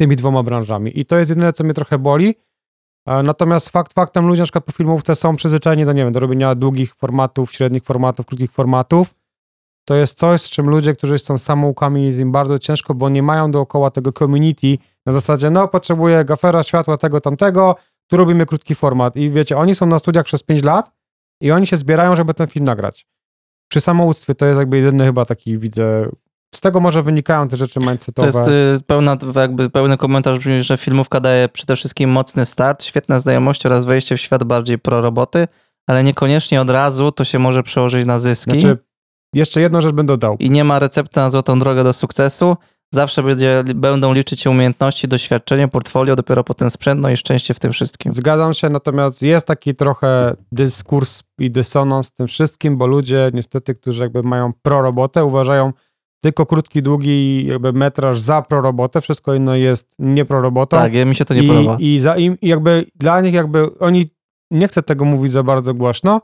tymi dwoma branżami i to jest jedyne, co mnie trochę boli, E, Natomiast fakt faktem ludzie na przykład po filmówce są przyzwyczajeni do, nie wiem, do robienia długich formatów, średnich formatów, krótkich formatów. To jest coś, z czym ludzie, którzy są samoukami, jest im bardzo ciężko, bo nie mają dookoła tego community na zasadzie, no potrzebuję gafera, światła, tego, tamtego, tu robimy krótki format. I wiecie, oni są na studiach przez 5 lat i oni się zbierają, żeby ten film nagrać. Przy samoustwie to jest jakby jedyny chyba taki, widzę, z tego może wynikają te rzeczy To mindsetowe. jest y, pełna, jakby pełny komentarz brzmi, że filmówka daje przede wszystkim mocny start, świetne znajomości oraz wejście w świat bardziej proroboty, ale niekoniecznie od razu to się może przełożyć na zyski Znaczy, jeszcze jedną rzecz bym dodał. i nie ma recepty na złotą drogę do sukcesu. Zawsze będzie, będą liczyć się umiejętności, doświadczenie, portfolio, dopiero potem sprzęt, no i szczęście w tym wszystkim. Zgadzam się, natomiast jest taki trochę dyskurs i dysonans w tym wszystkim, bo ludzie niestety, którzy jakby mają prorobotę, uważają tylko krótki, długi jakby metraż za prorobotę, wszystko inne jest nieprorobotą. Tak, mi się to nie I, podoba. I, za, I jakby dla nich jakby oni, nie chcę tego mówić za bardzo głośno,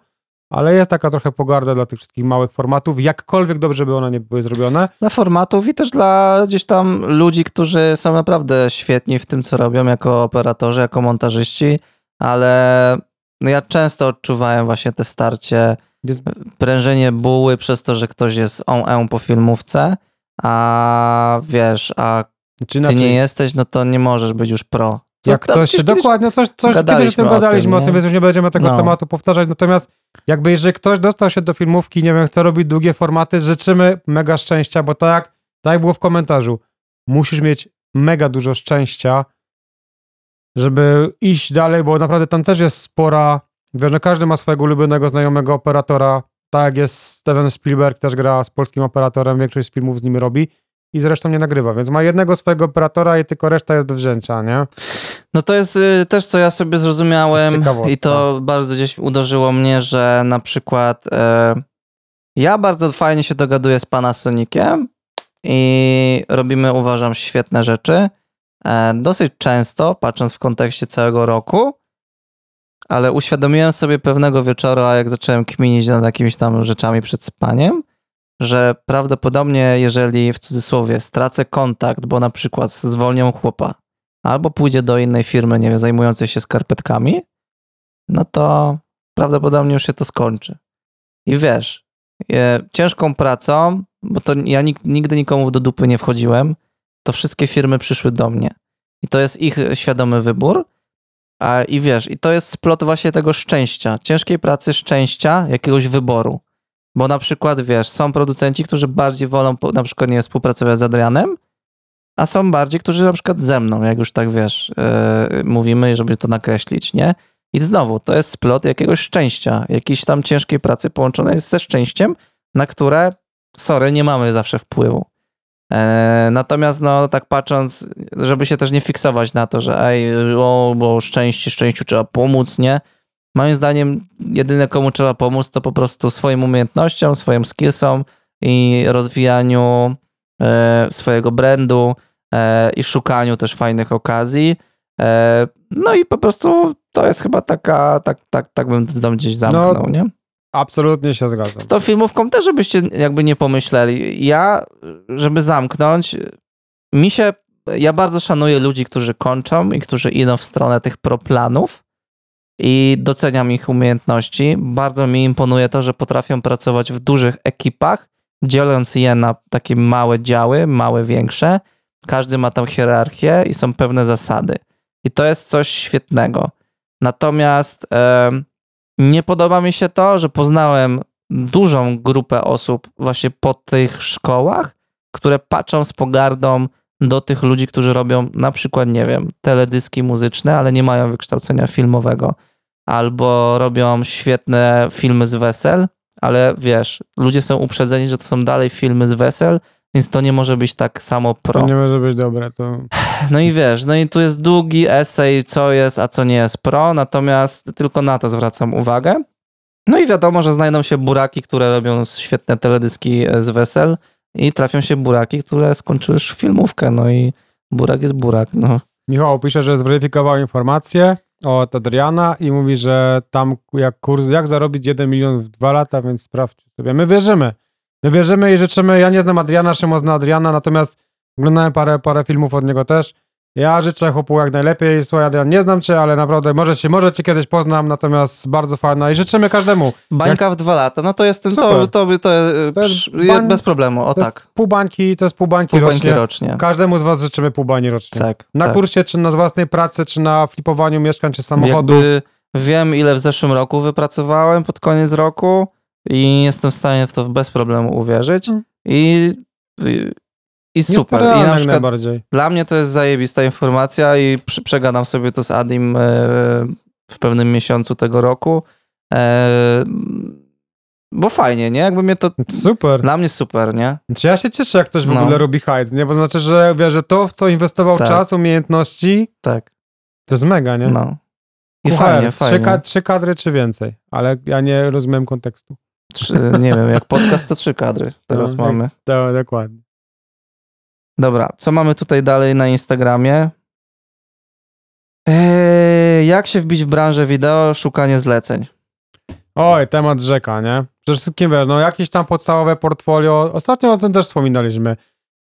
ale jest taka trochę pogarda dla tych wszystkich małych formatów, jakkolwiek dobrze by one nie były zrobione. Dla formatów i też dla gdzieś tam ludzi, którzy są naprawdę świetni w tym, co robią jako operatorzy, jako montażyści, ale no ja często odczuwałem właśnie te starcie, Jest, prężenie buły przez to, że ktoś jest on po filmówce, a wiesz, a Czy ty nie jesteś, no to nie możesz być już pro. Co jak ktoś dokładnie, coś, coś kiedyś o gadaliśmy tym o tym, gadaliśmy o tym, nie? więc już nie będziemy tego No. tematu powtarzać, natomiast jakby jeżeli ktoś dostał się do filmówki, nie wiem, chce robić długie formaty, życzymy mega szczęścia, bo tak tak jak było w komentarzu, musisz mieć mega dużo szczęścia, żeby iść dalej, bo naprawdę tam też jest spora, wiesz, no każdy ma swojego ulubionego znajomego operatora, tak jest Steven Spielberg, też gra z polskim operatorem, większość z filmów z nim robi i zresztą nie nagrywa, więc ma jednego swojego operatora i tylko reszta jest do wzięcia, nie? No to jest y, też, co ja sobie To zrozumiałem ciekawostka. i to bardzo gdzieś uderzyło mnie, że na przykład e, ja bardzo fajnie się dogaduję z Panasoniciem i robimy, uważam, świetne rzeczy. E, dosyć często, patrząc w kontekście całego roku, ale uświadomiłem sobie pewnego wieczoru, a jak zacząłem kminić nad jakimiś tam rzeczami przed spaniem, że prawdopodobnie, jeżeli w cudzysłowie stracę kontakt, bo na przykład zwolnią chłopa, albo pójdzie do innej firmy, nie wiem, zajmującej się skarpetkami, no to prawdopodobnie już się to skończy. I wiesz, e, ciężką pracą, bo to ja nig- nigdy nikomu do dupy nie wchodziłem, to wszystkie firmy przyszły do mnie. I to jest ich świadomy wybór. A, I wiesz, i to jest splot właśnie tego szczęścia, ciężkiej pracy, szczęścia, jakiegoś wyboru. Bo na przykład, wiesz, są producenci, którzy bardziej wolą na przykład nie współpracować z Adrianem, a są bardziej, którzy na przykład ze mną, jak już tak wiesz, yy, mówimy, żeby to nakreślić, nie? I znowu, to jest splot jakiegoś szczęścia, jakiejś tam ciężkiej pracy połączonej ze szczęściem, na które, sorry, nie mamy zawsze wpływu. E, natomiast, no, tak patrząc, żeby się też nie fiksować na to, że ej, o, bo szczęście, szczęściu trzeba pomóc, nie? Moim zdaniem, jedyne komu trzeba pomóc, to po prostu swoim umiejętnościom, swoim skillsom i rozwijaniu e, swojego brandu i szukaniu też fajnych okazji. E, no i po prostu to jest chyba taka, tak, tak, tak bym tam gdzieś zamknął, nie? Absolutnie się zgadzam. Z tą filmówką też, żebyście jakby nie pomyśleli. Ja, żeby zamknąć, mi się, ja bardzo szanuję ludzi, którzy kończą i którzy idą w stronę tych proplanów i doceniam ich umiejętności. Bardzo mi imponuje to, że potrafią pracować w dużych ekipach, dzieląc je na takie małe działy, małe, większe. Każdy ma tam hierarchię i są pewne zasady. I to jest coś świetnego. Natomiast nie podoba mi się to, że poznałem dużą grupę osób właśnie po tych szkołach, które patrzą z pogardą do tych ludzi, którzy robią na przykład, nie wiem, teledyski muzyczne, ale nie mają wykształcenia filmowego, albo robią świetne filmy z wesel, ale wiesz, ludzie są uprzedzeni, że to są dalej filmy z wesel, więc to nie może być tak samo pro. To nie może być dobre, to... No i wiesz, no i tu jest długi esej, co jest, a co nie jest pro, natomiast tylko na to zwracam uwagę. No i wiadomo, że znajdą się buraki, które robią świetne teledyski z wesel i trafią się buraki, które skończyły już filmówkę, no i burak jest burak, no. Michał pisze, że zweryfikował informacje od Adriana i mówi, że tam jak kurs, jak zarobić 1 milion w dwa lata, więc sprawdźcie sobie. My wierzymy. My wierzymy i życzymy. Ja nie znam Adriana, Szymon zna Adriana, natomiast oglądałem parę, parę filmów od niego też. Ja życzę chłopu jak najlepiej. Słuchaj, Adrian, nie znam cię, ale naprawdę może się, może cię kiedyś poznam, natomiast bardzo fajna i życzymy każdemu. Bańka w dwa lata, no to jest ten, to, to, to, to, jest bań- bez problemu, o To tak, jest pół bańki, to jest pół bańki pół bańki rocznie. rocznie. Każdemu z was życzymy pół bańki rocznie. Tak, Na tak. kursie, czy na własnej pracy, czy na flipowaniu mieszkań, czy samochodów. Jakby wiem, ile w zeszłym roku wypracowałem pod koniec roku i jestem w stanie w to bez problemu uwierzyć. Mm. I, i, i super. I na przykład dla mnie to jest zajebista informacja i przy, przegadam sobie to z Adim e, w pewnym miesiącu tego roku. E, bo fajnie, nie? Jakby mnie to... Super. Dla mnie super, nie? Czy ja się cieszę, jak ktoś w No. ogóle robi hajc, nie? Bo znaczy, że wie, że to, w co inwestował Tak. czas, umiejętności, Tak, to jest mega, nie? no. I fajnie, trzy, fajnie. ka- trzy kadry czy więcej, ale ja nie rozumiem kontekstu. Trzy, nie wiem, jak podcast to trzy kadry teraz No, mamy. To, dokładnie. Dobra, co mamy tutaj dalej na Instagramie? Eee, jak się wbić w branżę wideo? Szukanie zleceń. Oj, temat rzeka, nie? Przede wszystkim, wiesz, no jakieś tam podstawowe portfolio, ostatnio o tym też wspominaliśmy.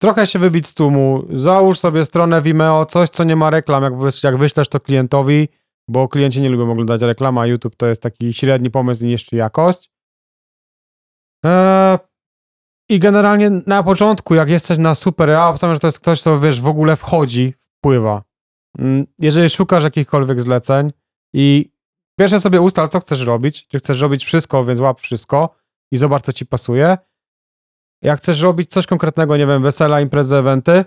Trochę się wybić z tłumu, załóż sobie stronę Vimeo, coś, co nie ma reklam, jak, jak wyślesz to klientowi, bo klienci nie lubią oglądać reklam, a YouTube to jest taki średni pomysł niż jakość. Eee, I generalnie na początku, jak jesteś na super, ja obstawiam, że to jest ktoś, kto wiesz, w ogóle wchodzi, wpływa. Mm, Jeżeli szukasz jakichkolwiek zleceń i pierwsze sobie ustal, co chcesz robić, czy chcesz robić wszystko, więc łap wszystko i zobacz, co ci pasuje. Jak chcesz robić coś konkretnego, nie wiem, wesela, imprezy, eventy,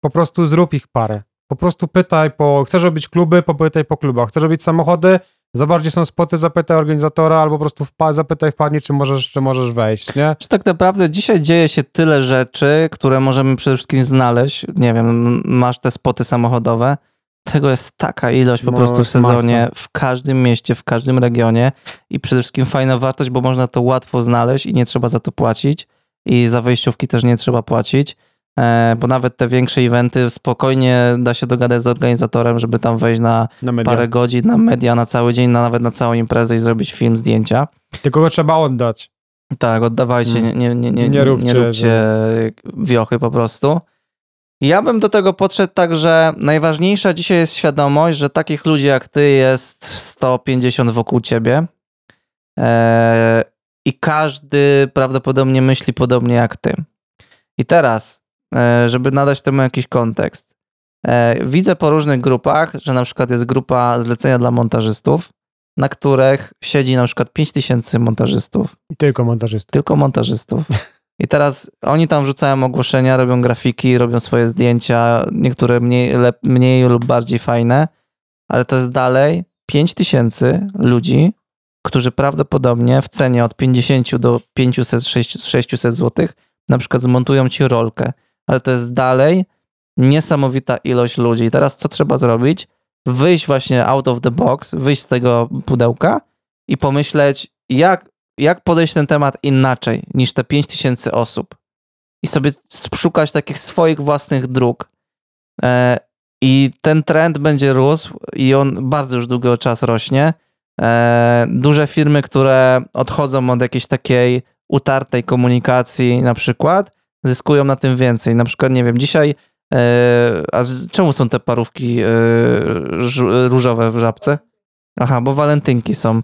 po prostu zrób ich parę. Po prostu pytaj po, chcesz robić kluby, popytaj po klubach. Chcesz robić samochody, zobacz, gdzie są spoty, zapytaj organizatora, albo po prostu wpa- zapytaj wpadnie, czy możesz, czy możesz wejść, nie? Czy tak naprawdę dzisiaj dzieje się tyle rzeczy, które możemy przede wszystkim znaleźć. Nie wiem, masz te spoty samochodowe. Tego jest taka ilość po No, prostu w sezonie, masa. w każdym mieście, w każdym regionie i przede wszystkim fajna wartość, bo można to łatwo znaleźć i nie trzeba za to płacić i za wejściówki też nie trzeba płacić, bo nawet te większe eventy spokojnie da się dogadać z organizatorem, żeby tam wejść na Na parę godzin, na media, na cały dzień, na, nawet na całą imprezę i zrobić film, zdjęcia. Tylko go trzeba oddać. Tak, oddawajcie, nie, nie, nie, nie, Nie nie, róbcie, nie róbcie wiochy po prostu. Ja bym do tego podszedł tak, że najważniejsza dzisiaj jest świadomość, że takich ludzi jak ty jest 150 wokół ciebie eee, i każdy prawdopodobnie myśli podobnie jak ty. I teraz, e, żeby nadać temu jakiś kontekst, e, widzę po różnych grupach, że na przykład jest grupa zlecenia dla montażystów, na których siedzi na przykład 5000 montażystów I tylko montażysty. tylko montażystów. I teraz oni tam wrzucają ogłoszenia, robią grafiki, robią swoje zdjęcia, niektóre mniej, lep, mniej lub bardziej fajne, ale to jest dalej 5000 ludzi, którzy prawdopodobnie w cenie od 50 do 500, 600 zł na przykład zmontują ci rolkę, ale to jest dalej niesamowita ilość ludzi. Teraz co trzeba zrobić? Wyjść właśnie out of the box, wyjść z tego pudełka i pomyśleć, jak jak podejść ten temat inaczej niż te 5000 osób i sobie szukać takich swoich własnych dróg. E, I ten trend będzie rósł i on bardzo już długo czas rośnie. E, duże firmy, które odchodzą od jakiejś takiej utartej komunikacji na przykład, zyskują na tym więcej. Na przykład, nie wiem, dzisiaj e, a czemu są te parówki e, różowe w żabce? Aha, bo walentynki są.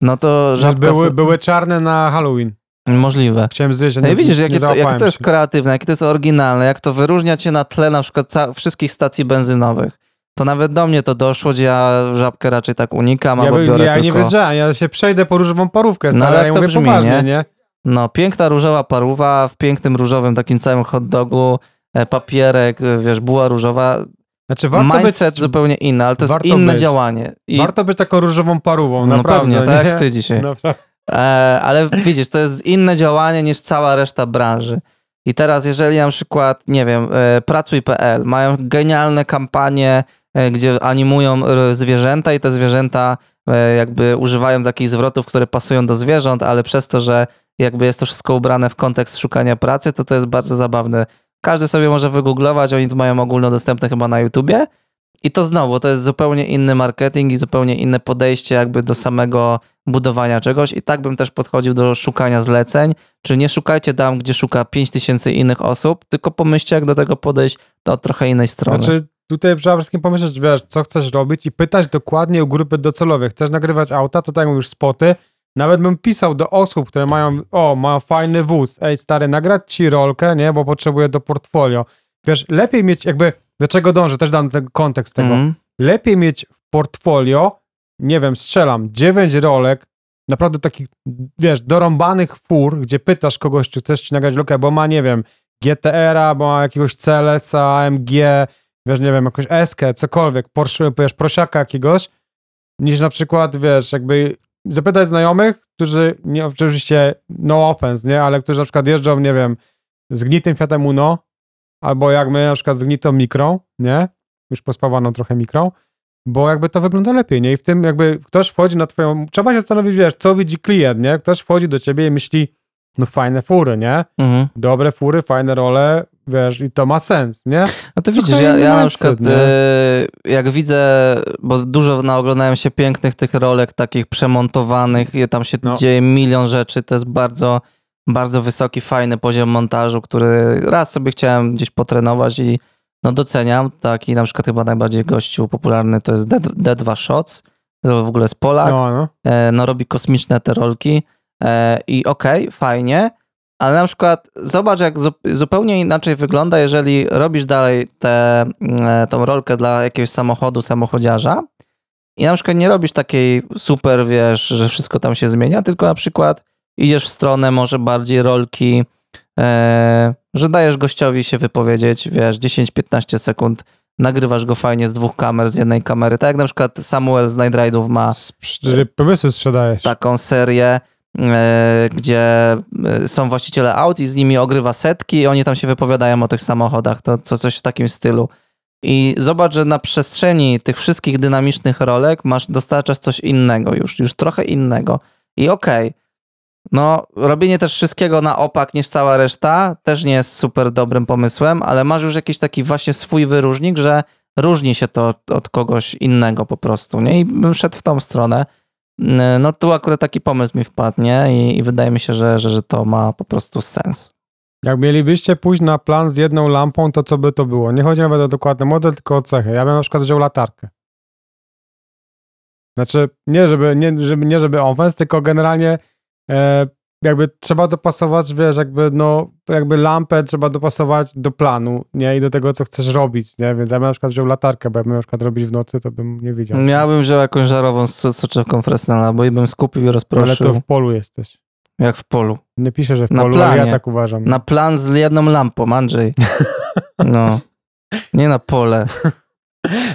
No to żabka... Były, były czarne na Halloween. Możliwe. Chciałem zjeść, No nie, i widzisz, nie jakie to, jakie to jest kreatywne, jakie to jest oryginalne, jak to wyróżnia cię na tle na przykład wszystkich stacji benzynowych. To nawet do mnie to doszło, gdzie ja żabkę raczej tak unikam, Ja, albo by, biorę ja nie tylko... wiedziałem, ja się przejdę po różową parówkę, No, stary, ale ale jak ja to brzmi, poważnie, nie? nie? No, piękna różowa parówa w pięknym różowym takim całym hot dogu, e, papierek, e, wiesz, buła różowa. Znaczy warto Mindset być, zupełnie inny, ale to jest inne być. działanie. I, warto być taką różową parówą, no naprawdę. pewnie, tak nie? jak ty dzisiaj. Naprawdę. E, ale widzisz, to jest inne działanie niż cała reszta branży. I teraz, jeżeli na przykład, nie wiem, e, Pracuj.pl mają genialne kampanie, e, gdzie animują e, zwierzęta i te zwierzęta jakby używają takich zwrotów, które pasują do zwierząt, ale przez to, że jakby jest to wszystko ubrane w kontekst szukania pracy, to to jest bardzo zabawne. Każdy sobie może wygooglować, oni to mają ogólnodostępne chyba na YouTubie. I to znowu, to jest zupełnie inny marketing i zupełnie inne podejście jakby do samego budowania czegoś i tak bym też podchodził do szukania zleceń, czy nie szukajcie tam, gdzie szuka 5000 innych osób, tylko pomyślcie, jak do tego podejść do od trochę innej strony. Znaczy tutaj przede wszystkim pomyśleć, wiesz, co chcesz robić i pytać dokładnie o grupy docelowe. Chcesz nagrywać auta, to tak jak mówisz, spoty. Nawet bym pisał do osób, które mają, o, mają fajny wóz, ej stary, nagrać ci rolkę, nie, bo potrzebuję do portfolio. Wiesz, lepiej mieć jakby, do czego dążę, też dam ten kontekst tego. Mhm. lepiej mieć w portfolio, nie wiem, strzelam, dziewięć rolek, naprawdę takich, wiesz, dorąbanych fur, gdzie pytasz kogoś, czy chcesz ci nagrać rolkę, bo ma, nie wiem, GTR-a, bo ma jakiegoś CLS-a, AMG, wiesz, nie wiem, jakąś eskę, cokolwiek, Porsche, wiesz, prosiaka jakiegoś, niż na przykład, wiesz, jakby zapytać znajomych, którzy, nie, oczywiście no offense, nie, ale którzy na przykład jeżdżą, nie wiem, z gnitym Fiatem Uno, albo jak my na przykład z gnitą Mikrą, nie, już pospawaną trochę Mikrą, bo jakby to wygląda lepiej, nie? I w tym jakby ktoś wchodzi na twoją... Trzeba się zastanowić, wiesz, co widzi klient, nie? Ktoś wchodzi do ciebie i myśli, no fajne fury, nie? Mhm. Dobre fury, fajne role, wiesz, i to ma sens, nie? No to widzisz, ja, ja na przykład e, jak widzę, bo dużo naoglądałem się pięknych tych rolek, takich przemontowanych, i tam się No. dzieje milion rzeczy, to jest bardzo, bardzo wysoki, fajny poziom montażu, który raz sobie chciałem gdzieś potrenować i no doceniam, taki na przykład chyba najbardziej gościu popularny to jest D, D2 Shots, to w ogóle jest Polak, No, no. e, no robi kosmiczne te rolki e, i okej, fajnie, Ale na przykład zobacz, jak zu- zupełnie inaczej wygląda, jeżeli robisz dalej tę e, tą rolkę dla jakiegoś samochodu, samochodziarza i na przykład nie robisz takiej super, wiesz, że wszystko tam się zmienia, tylko na przykład idziesz w stronę może bardziej rolki, e, że dajesz gościowi się wypowiedzieć, wiesz, 10-15 sekund, nagrywasz go fajnie z dwóch kamer, z jednej kamery, tak jak na przykład Samuel z Night Ride'ów ma Pomysły sprzedajesz. taką serię, gdzie e, są właściciele aut i z nimi ogrywa setki i oni tam się wypowiadają o tych samochodach, to, to coś w takim stylu. I zobacz, że na przestrzeni tych wszystkich dynamicznych rolek masz, dostarczasz coś innego już, już trochę innego. I okej, no robienie też wszystkiego na opak niż cała reszta też nie jest super dobrym pomysłem, ale masz już jakiś taki właśnie swój wyróżnik, że różni się to od, od kogoś innego po prostu, nie? I bym szedł w tą stronę. No tu akurat taki pomysł mi wpadł, nie? I, i wydaje mi się, że, że, że to ma po prostu sens. Jak mielibyście pójść na plan z jedną lampą, to co by to było? Nie chodzi nawet o dokładny model, tylko o cechę. Ja bym na przykład wziął latarkę. Znaczy, nie żeby, nie, żeby, nie żeby tylko generalnie e, jakby trzeba dopasować, wiesz, jakby no, jakby lampę trzeba dopasować do planu, nie? I do tego, co chcesz robić, nie? Więc ja bym na przykład wziął latarkę, bo jakbym na przykład robić w nocy, to bym nie widział. Ja bym wziął jakąś żarową so- soczewką Fresnela, bo i bym skupił i Ale rozproszył, to w polu jesteś. jak w polu. Nie piszę, że w Na polu, ale ja planie. tak uważam. Na plan z jedną lampą, Andrzej. No. Nie na pole.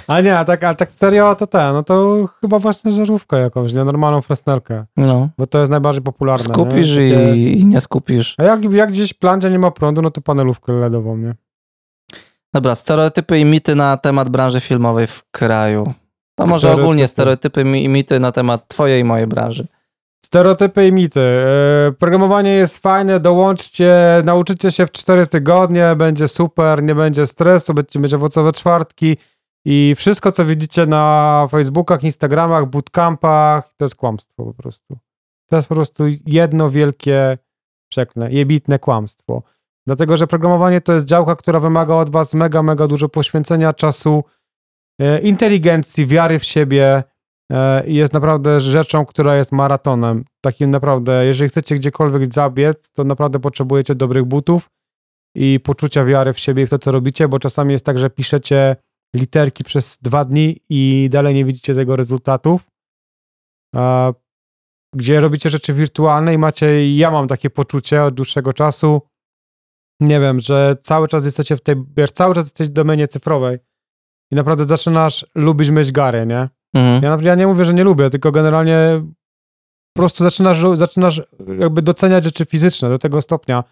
A nie, a tak, a tak serio to ten, no to chyba właśnie żarówkę jakąś, nie? Normalną fresnelkę, No. bo to jest najbardziej popularne. Skupisz nie? i, Takie- i nie skupisz. A jak, jak gdzieś plan, gdzie nie ma prądu, no to panelówkę LEDową, nie? Dobra, stereotypy i mity na temat branży filmowej w kraju. To może Stereotypy. ogólnie stereotypy i mity na temat twojej i mojej branży. Stereotypy i mity. E, Programowanie jest fajne, dołączcie, nauczycie się w 4 tygodnie, będzie super, nie będzie stresu, będziecie mieć owocowe czwartki i wszystko, co widzicie na Facebookach, Instagramach, bootcampach, to jest kłamstwo po prostu. To jest po prostu jedno wielkie, przeklę, jebitne kłamstwo. Dlatego, że programowanie to jest działka, która wymaga od was mega, mega dużo poświęcenia czasu, e, inteligencji, wiary w siebie, e, i jest naprawdę rzeczą, która jest maratonem. Takim naprawdę, jeżeli chcecie gdziekolwiek zabiec, to naprawdę potrzebujecie dobrych butów i poczucia wiary w siebie i w to, co robicie, bo czasami jest tak, że piszecie literki przez dwa dni i dalej nie widzicie tego rezultatów. Gdzie robicie rzeczy wirtualne i macie, ja mam takie poczucie od dłuższego czasu, nie wiem, że cały czas jesteście w tej, wiesz, cały czas jesteś w domenie cyfrowej i naprawdę zaczynasz lubić myśl gary, nie? Mhm. Ja, ja nie mówię, że nie lubię, tylko generalnie po prostu zaczynasz, zaczynasz jakby doceniać rzeczy fizyczne do tego stopnia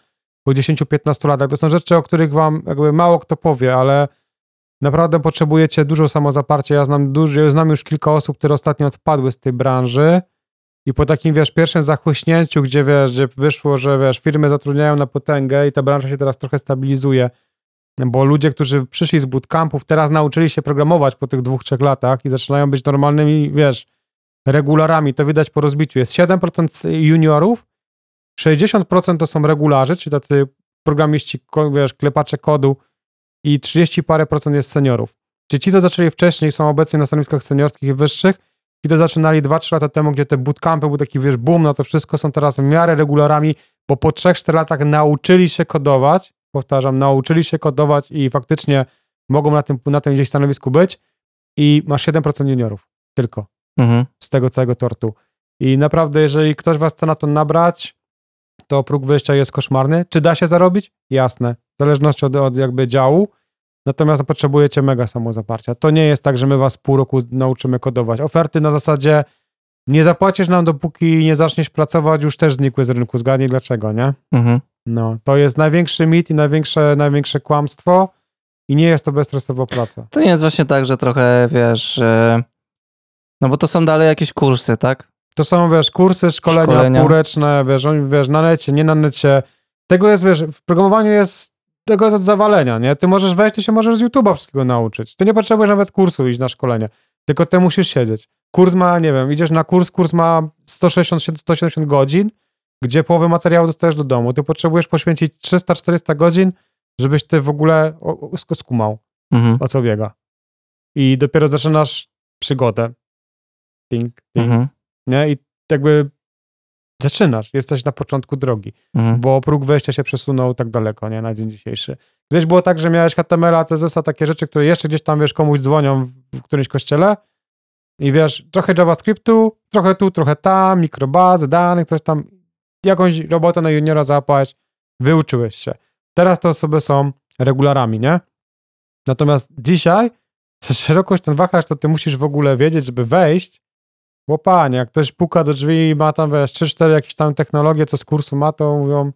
po 10-15 latach. To są rzeczy, o których wam jakby mało kto powie, ale naprawdę potrzebujecie dużo samozaparcia. Ja znam, dużo, znam już kilka osób, które ostatnio odpadły z tej branży i po takim, wiesz, pierwszym zachłyśnięciu, gdzie, wiesz, gdzie wyszło, że, wiesz, firmy zatrudniają na potęgę i ta branża się teraz trochę stabilizuje, bo ludzie, którzy przyszli z bootcampów, teraz nauczyli się programować po tych dwóch, trzech latach i zaczynają być normalnymi, wiesz, regularami. To widać po rozbiciu. Jest 7% juniorów, 60% to są regularzy, czyli tacy programiści, wiesz, klepacze kodu i 30 parę procent jest seniorów. Czyli ci, co zaczęli wcześniej, są obecnie na stanowiskach seniorskich i wyższych, ci, to zaczynali 2-3 lata temu, gdzie te bootcampy był taki, wiesz, boom na to wszystko, są teraz w miarę regularami, bo po 3-4 latach nauczyli się kodować, powtarzam, nauczyli się kodować i faktycznie mogą na tym, na tym gdzieś stanowisku być i masz 7% juniorów tylko Mhm. z tego całego tortu. I naprawdę, jeżeli ktoś was chce na to nabrać, to próg wyjścia jest koszmarny. Czy da się zarobić? Jasne. W zależności od, od jakby działu. Natomiast potrzebujecie mega samozaparcia. To nie jest tak, że my was pół roku nauczymy kodować. Oferty na zasadzie nie zapłacisz nam, dopóki nie zaczniesz pracować, już też znikły z rynku. Zgadnij dlaczego, nie? Mhm. No, to jest największy mit i największe, największe kłamstwo i nie jest to bezstresowa praca. To nie jest właśnie tak, że trochę, wiesz, no bo to są dalej jakieś kursy, tak? To są, wiesz, kursy, szkolenia, Szkolenia. wiesz, oni, wiesz, na necie, nie na necie. Tego jest, wiesz, w programowaniu jest, tego jest od zawalenia, nie? Ty możesz wejść, ty się możesz z YouTube'a wszystkiego nauczyć. Ty nie potrzebujesz nawet kursu iść na szkolenie, tylko ty musisz siedzieć. Kurs ma, nie wiem, idziesz na kurs, kurs ma 160-170 godzin, gdzie połowę materiału dostajesz do domu. Ty potrzebujesz poświęcić 300-400 godzin, żebyś ty w ogóle skumał Mhm. o co biega. I dopiero zaczynasz przygodę. Ting, ting, Mhm. Nie? I jakby zaczynasz, jesteś na początku drogi, Mhm. bo próg wejścia się przesunął tak daleko, nie, na dzień dzisiejszy. Kiedyś było tak, że miałeś HTML-a, CSS-a, takie rzeczy, które jeszcze gdzieś tam, wiesz, komuś dzwonią w którymś kościele i wiesz, trochę JavaScriptu, trochę tu, trochę tam, mikrobazy danych, coś tam, jakąś robotę na juniora załapałeś, wyuczyłeś się. Teraz te osoby są regularami, nie? Natomiast dzisiaj szerokość ten wachlarz, to ty musisz w ogóle wiedzieć, żeby wejść. Łopanie, jak ktoś puka do drzwi i ma tam, wiesz, 3-4 jakieś tam technologie, co z kursu ma, to mówią,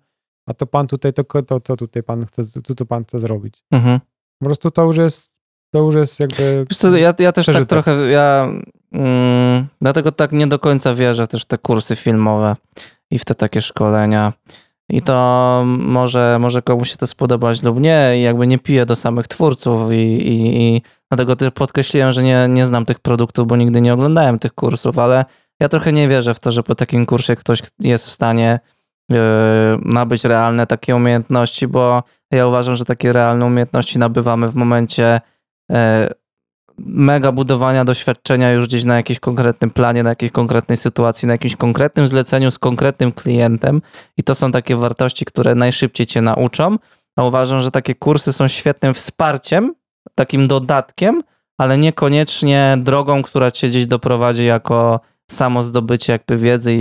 a to pan tutaj, to, to co tutaj pan chce, co tu pan chce zrobić? Mhm. Po prostu to już jest, to już jest jakby... Wiesz co, ja, ja też tak Przeżytek. trochę, ja mm, dlatego tak nie do końca wierzę też w te kursy filmowe i w te takie szkolenia. I to może, może komuś się to spodobać lub nie, i jakby nie piję do samych twórców i, i, i dlatego też podkreśliłem, że nie, nie znam tych produktów, bo nigdy nie oglądałem tych kursów, ale ja trochę nie wierzę w to, że po takim kursie ktoś jest w stanie yy, nabyć realne takie umiejętności, bo ja uważam, że takie realne umiejętności nabywamy w momencie yy, mega budowania doświadczenia już gdzieś na jakimś konkretnym planie, na jakiejś konkretnej sytuacji, na jakimś konkretnym zleceniu z konkretnym klientem i to są takie wartości, które najszybciej cię nauczą, a uważam, że takie kursy są świetnym wsparciem, takim dodatkiem, ale niekoniecznie drogą, która cię gdzieś doprowadzi jako samo zdobycie jakby wiedzy i,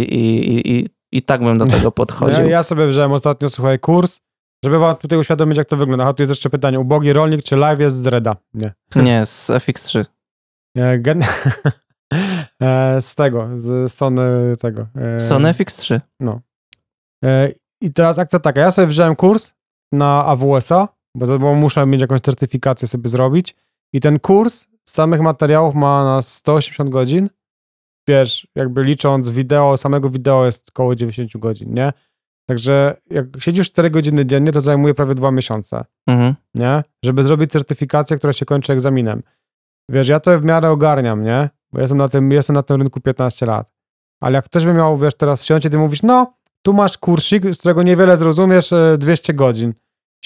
i, i, i tak bym do tego Ja, podchodził. ja sobie wziąłem ostatnio, słuchaj, kurs, żeby wam tutaj uświadomić, jak to wygląda. A tu jest jeszcze pytanie, ubogi rolnik czy live jest z Reda? Nie. Nie, z FX3. E, Gen... e, z tego, z Sony tego. e, Sony FX3. E, I teraz akcja taka, ja sobie wziąłem kurs na AWS-a, bo, bo muszę mieć jakąś certyfikację sobie zrobić i ten kurs z samych materiałów ma na 180 godzin. Wiesz, jakby licząc wideo, samego wideo jest około 90 godzin, nie? Także jak siedzisz 4 godziny dziennie, to zajmuje prawie 2 miesiące, Mhm. nie? Żeby zrobić certyfikację, która się kończy egzaminem. Wiesz, ja to w miarę ogarniam, nie? Bo jestem na tym, jestem na tym rynku 15 lat. Ale jak ktoś by miał, wiesz, teraz siąść i ty mówisz, no, tu masz kursik, z którego niewiele zrozumiesz, e, 200 godzin.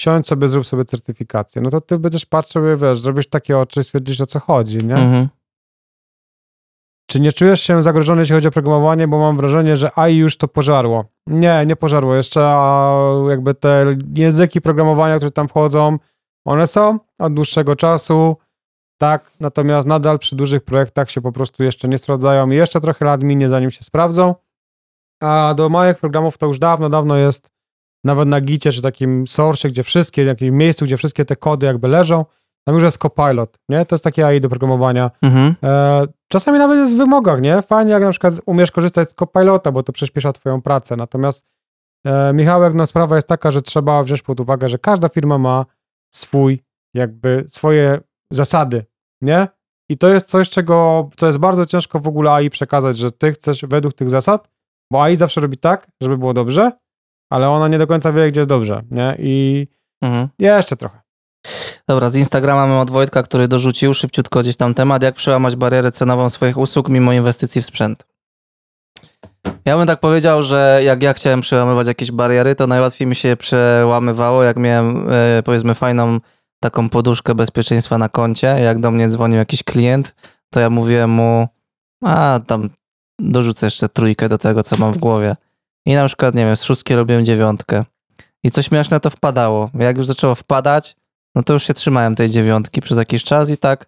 Siądź sobie, zrób sobie certyfikację. No to ty będziesz patrzył, wiesz, zrobisz takie oczy i stwierdzisz, o co chodzi, nie? Mhm. Czy nie czujesz się zagrożony, jeśli chodzi o programowanie, bo mam wrażenie, że AI już to pożarło. Nie, nie pożarło. Jeszcze jakby te języki programowania, które tam wchodzą, one są od dłuższego czasu, tak, natomiast nadal przy dużych projektach się po prostu jeszcze nie sprawdzają. Jeszcze trochę lat minie, zanim się sprawdzą. A do małych programów to już dawno, dawno jest nawet na Gicie, czy takim source, gdzie wszystkie, w jakimś miejscu, gdzie wszystkie te kody jakby leżą, tam już jest Copilot, nie? To jest takie AI do programowania. Mhm. E, czasami nawet jest w wymogach, nie? Fajnie, jak na przykład umiesz korzystać z Copilota, bo to przyspiesza twoją pracę. Natomiast e, Michałek, no sprawa jest taka, że trzeba wziąć pod uwagę, że każda firma ma swój, jakby swoje zasady, nie? I to jest coś, czego, co jest bardzo ciężko w ogóle AI przekazać, że ty chcesz według tych zasad, bo AI zawsze robi tak, żeby było dobrze, ale ona nie do końca wie, gdzie jest dobrze, nie? I Mhm. jeszcze trochę. Dobra, z Instagrama mam od Wojtka, który dorzucił szybciutko gdzieś tam temat, jak przełamać barierę cenową swoich usług mimo inwestycji w sprzęt. Ja bym tak powiedział, że jak ja chciałem przełamywać jakieś bariery, to najłatwiej mi się przełamywało, jak miałem e, powiedzmy fajną taką poduszkę bezpieczeństwa na koncie. Jak do mnie dzwonił jakiś klient, to ja mówiłem mu, a tam dorzucę jeszcze trójkę do tego, co mam w głowie. I na przykład, nie wiem, z szóstki robiłem dziewiątkę. I coś śmieszne to wpadało. Jak już zaczęło wpadać, no to już się trzymałem tej dziewiątki przez jakiś czas i tak,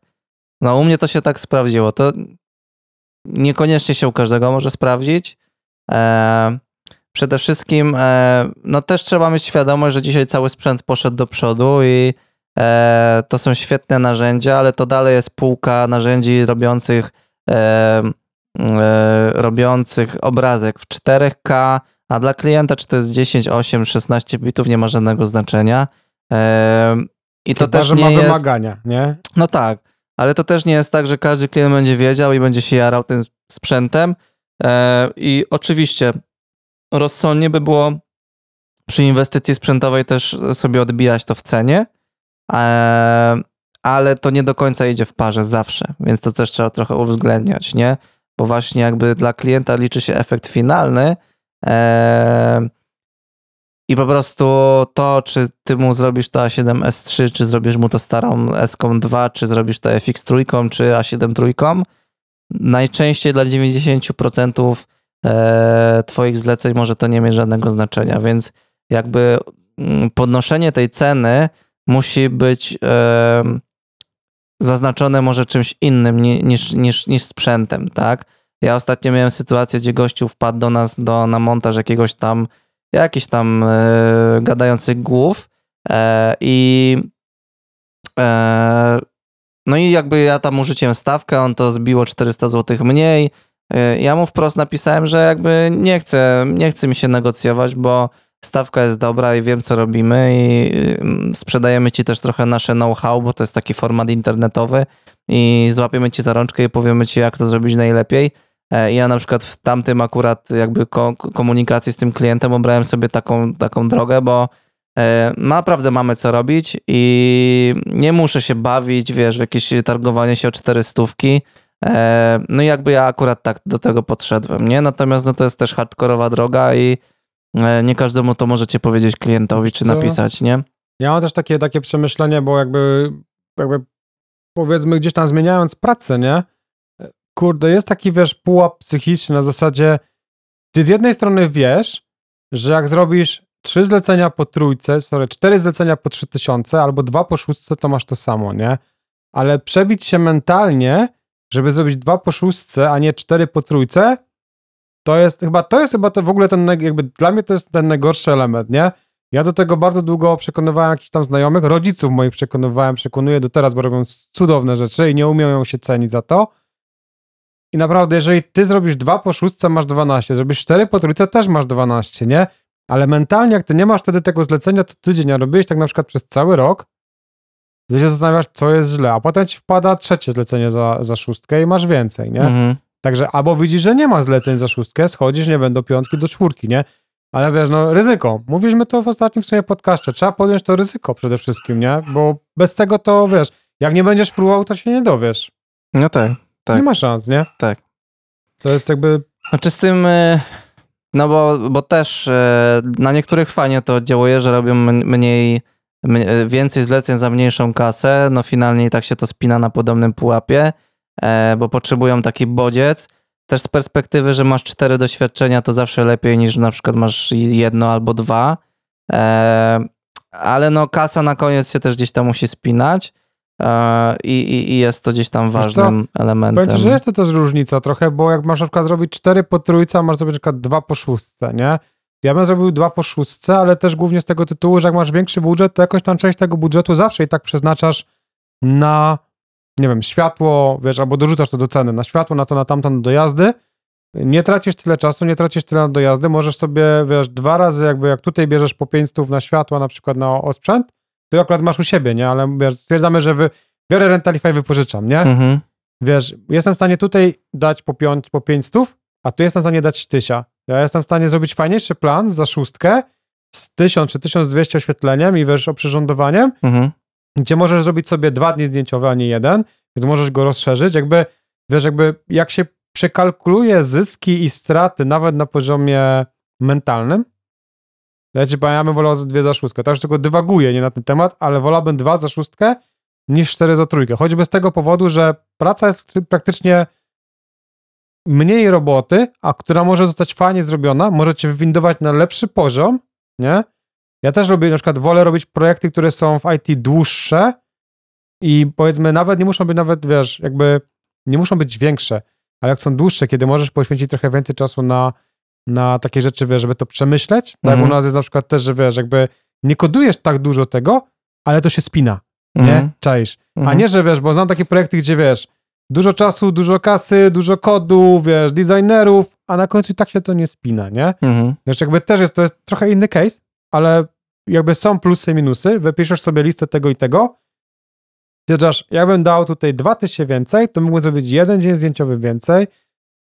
no u mnie to się tak sprawdziło. To niekoniecznie się u każdego może sprawdzić. E, przede wszystkim, e, no też trzeba mieć świadomość, że dzisiaj cały sprzęt poszedł do przodu i e, to są świetne narzędzia, ale to dalej jest półka narzędzi robiących, e, robiących obrazek w 4K, a dla klienta czy to jest 10, 8, 16 bitów nie ma żadnego znaczenia. E, I to Chyba, też nie ma jest... wymagania, nie? No tak, ale to też nie jest tak, że każdy klient będzie wiedział i będzie się jarał tym sprzętem. E, I oczywiście rozsądnie by było przy inwestycji sprzętowej też sobie odbijać to w cenie, e, ale to nie do końca idzie w parze zawsze, więc to też trzeba trochę uwzględniać, nie? Bo właśnie jakby dla klienta liczy się efekt finalny i po prostu to, czy ty mu zrobisz to A7S3, czy zrobisz mu to starą S2, czy zrobisz to FX3, czy A7 trójką, najczęściej dla 90% e, twoich zleceń może to nie mieć żadnego znaczenia, więc jakby mm, podnoszenie tej ceny musi być zaznaczone może czymś innym ni, niż, niż, niż sprzętem, tak? Ja ostatnio miałem sytuację, gdzie gościu wpadł do nas do, na montaż jakiegoś tam, jakichś tam e, gadających głów e, i e, no i jakby ja tam urzuciłem stawkę, on to zbiło 400 zł mniej. Ja mu wprost napisałem, że jakby nie chcę, nie chce mi się negocjować, bo stawka jest dobra i wiem, co robimy i sprzedajemy ci też trochę nasze know-how, bo to jest taki format internetowy i złapiemy ci za rączkę i powiemy ci, jak to zrobić najlepiej. E, Ja na przykład w tamtym akurat jakby ko- komunikacji z tym klientem obrałem sobie taką, taką drogę, bo e, naprawdę mamy co robić i nie muszę się bawić, wiesz, w jakieś targowanie się o cztery stówki. E, No i jakby ja akurat tak do tego podszedłem, nie? Natomiast no to jest też hardkorowa droga i e, nie każdemu to możecie powiedzieć klientowi czy napisać, nie? Ja mam też takie, takie przemyślenie, bo jakby, jakby powiedzmy gdzieś tam zmieniając pracę, nie? Kurde, jest taki, wiesz, pułap psychiczny na zasadzie ty z jednej strony wiesz, że jak zrobisz trzy zlecenia po trójce, sorry, cztery zlecenia po trzy tysiące albo dwa po szóstce, to masz to samo, nie? Ale przebić się mentalnie, żeby zrobić dwa po szóstce, a nie cztery po trójce, to jest chyba, to jest chyba to w ogóle ten, jakby dla mnie to jest ten najgorszy element, nie? Ja do tego bardzo długo przekonywałem jakichś tam znajomych, rodziców moich przekonywałem, przekonuję do teraz, bo robią cudowne rzeczy i nie umieją się cenić za to. I naprawdę, jeżeli ty zrobisz dwa po szóstce, masz 12, zrobisz cztery po trójce, też masz 12, nie? Ale mentalnie, jak ty nie masz wtedy tego zlecenia, to tydzień, a robiłeś tak na przykład przez cały rok, to się zastanawiasz, co jest źle, a potem ci wpada trzecie zlecenie za, za szóstkę i masz więcej, nie? Mhm. Także albo widzisz, że nie ma zleceń za szóstkę, schodzisz, nie wiem, do piątki, do czwórki, nie? Ale wiesz, no ryzyko. Mówiliśmy to w ostatnim w sumie podcaście. Trzeba podjąć to ryzyko przede wszystkim, nie? Bo bez tego to, wiesz, jak nie będziesz próbował, to się nie dowiesz. No tak, tak. Nie ma szans, nie? Tak. To jest jakby... Znaczy z tym, e, no bo, bo też e, na niektórych fajnie to działuje, że robią mniej, więcej zleceń za mniejszą kasę, no finalnie i tak się to spina na podobnym pułapie, bo potrzebują taki bodziec. Też z perspektywy, że masz cztery doświadczenia, to zawsze lepiej niż na przykład masz jedno albo dwa. E, ale no kasa na koniec się też gdzieś tam musi spinać. e, I, i, I jest to gdzieś tam co? ważnym elementem. Powiem że jest to też różnica trochę, bo jak masz na przykład zrobić cztery po trójce, a masz zrobić na przykład dwa po szóstce, nie? Ja bym zrobił dwa po szóstce, ale też głównie z tego tytułu, że jak masz większy budżet, to jakąś tam część tego budżetu zawsze i tak przeznaczasz na, nie wiem, światło, wiesz, albo dorzucasz to do ceny, na światło, na to, na tamto, na dojazdy. Nie tracisz tyle czasu, nie tracisz tyle na dojazdy, możesz sobie, wiesz, dwa razy jakby, jak tutaj bierzesz po 500 na światła, na przykład na osprzęt, to akurat masz u siebie, nie? Ale wiesz, stwierdzamy, że wy, biorę Rentalify, wypożyczam, nie? Mhm. wiesz, jestem w stanie tutaj dać po, piąt, po 500, a tu jestem w stanie dać tysia. Ja jestem w stanie zrobić fajniejszy plan za szóstkę z 1000 czy 1200 oświetleniem i wiesz, oprzyrządowaniem, Mhm. Gdzie możesz zrobić sobie dwa dni zdjęciowe, a nie jeden, więc możesz go rozszerzyć. Jakby, wiesz, jakby jak się przekalkuluje zyski i straty nawet na poziomie mentalnym, ja ci powiem, ja bym wolał dwie za szóstkę. Już tylko dywaguję nie na ten temat, ale wolałbym dwa za szóstkę niż cztery za trójkę. Choćby z tego powodu, że praca jest praktycznie mniej roboty, a która może zostać fajnie zrobiona, może cię wywindować na lepszy poziom, nie? Ja też lubię, na przykład wolę robić projekty, które są w IT dłuższe i powiedzmy nawet nie muszą być nawet, wiesz, jakby nie muszą być większe, ale jak są dłuższe, kiedy możesz poświęcić trochę więcej czasu na, na takie rzeczy, wiesz, żeby to przemyśleć, tak Mhm. u nas jest na przykład też, że wiesz, jakby nie kodujesz tak dużo tego, ale to się spina, nie? Mhm. Czaisz. A Mhm. nie, że wiesz, bo znam takie projekty, gdzie wiesz, dużo czasu, dużo kasy, dużo kodu, wiesz, designerów, a na końcu i tak się to nie spina, nie? Mhm. Wiesz, jakby też jest, to jest trochę inny case, ale jakby są plusy i minusy, wypiszesz sobie listę tego i tego, stwierdzasz, ja bym dał tutaj 2000 więcej, to mógłbym zrobić jeden dzień zdjęciowy więcej,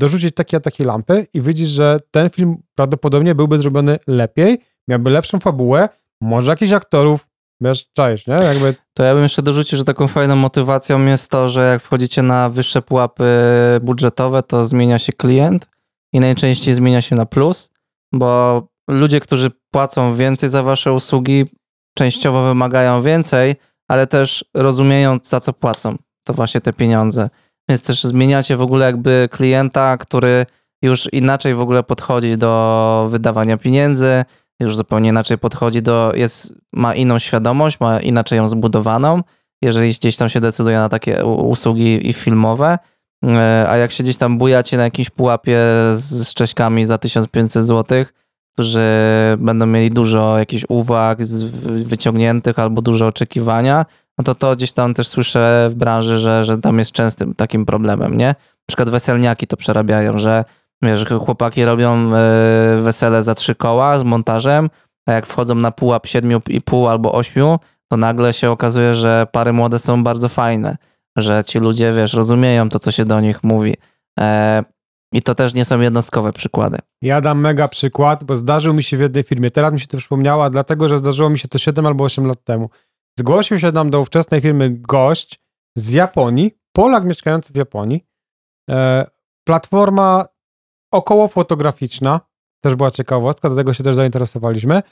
dorzucić takie a takie lampy i widzisz, że ten film prawdopodobnie byłby zrobiony lepiej, miałby lepszą fabułę, może jakichś aktorów, wiesz, czaisz, nie? Jakby To ja bym jeszcze dorzucił, że taką fajną motywacją jest to, że jak wchodzicie na wyższe pułapy budżetowe, to zmienia się klient i najczęściej zmienia się na plus, bo ludzie, którzy płacą więcej za wasze usługi, częściowo wymagają więcej, ale też rozumieją, za co płacą. To właśnie te pieniądze. Więc też zmieniacie w ogóle jakby klienta, który już inaczej w ogóle podchodzi do wydawania pieniędzy, już zupełnie inaczej podchodzi do, jest, ma inną świadomość, ma inaczej ją zbudowaną, jeżeli gdzieś tam się decyduje na takie usługi i filmowe, E, a jak się gdzieś tam bujacie na jakimś pułapie z, z za 1500 zł, którzy będą mieli dużo jakichś uwag wyciągniętych albo dużo oczekiwania, no to to gdzieś tam też słyszę w branży, że, że tam jest częstym takim problemem, nie? Na przykład weselniaki to przerabiają, że wiesz, chłopaki robią e, wesele za trzy koła z montażem, a jak wchodzą na pułap siedmiu i pół albo ośmiu, to nagle się okazuje, że pary młode są bardzo fajne, że ci ludzie, wiesz, rozumieją to, co się do nich mówi. I to też nie są jednostkowe przykłady. Ja dam mega przykład, bo zdarzył mi się w jednej firmie. Teraz mi się to przypomniało, dlatego że zdarzyło mi się to 7 albo 8 lat temu. Zgłosił się nam do ówczesnej firmy gość z Japonii, Polak mieszkający w Japonii. E, platforma około fotograficzna, też była ciekawostka, do tego się też zainteresowaliśmy.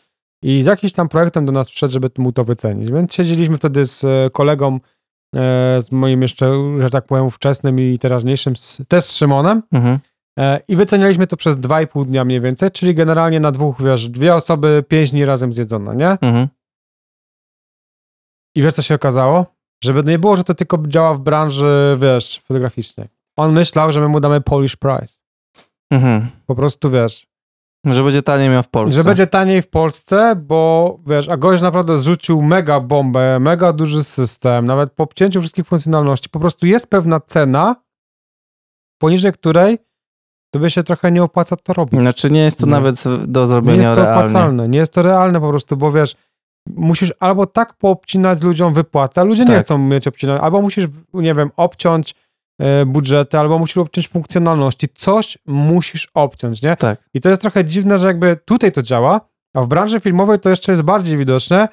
I z jakimś tam projektem do nas przyszedł, żeby mu to wycenić. Więc siedzieliśmy wtedy z e, kolegą, e, z moim jeszcze, że tak powiem, ówczesnym i teraźniejszym, z, też z Szymonem. Mhm. E, I wycenialiśmy to przez 2,5 dnia mniej więcej, czyli generalnie na dwóch, wiesz, dwie osoby, pięć dni razem zjedzone, nie? Mhm. I wiesz, co się okazało? Żeby nie było, że to tylko działa w branży, wiesz, fotograficznej. On myślał, że my mu damy Polish price. Mhm. Po prostu, wiesz, Że będzie taniej miał w Polsce. że będzie taniej w Polsce, bo, wiesz, a gość naprawdę zrzucił mega bombę, mega duży system, nawet po obcięciu wszystkich funkcjonalności. Po prostu jest pewna cena, poniżej której by się trochę nie opłaca to robić. Znaczy nie jest to Nie. nawet do Nie zrobienia jest to realnie. opłacalne, nie jest to realne po prostu, bo wiesz, musisz albo tak poobcinać ludziom wypłatę, a ludzie nie Tak. chcą mieć obcinać, albo musisz, nie wiem, obciąć e, budżety, albo musisz obciąć funkcjonalności. Coś musisz obciąć, nie? Tak. I to jest trochę dziwne, że jakby tutaj to działa, a w branży filmowej to jeszcze jest bardziej widoczne,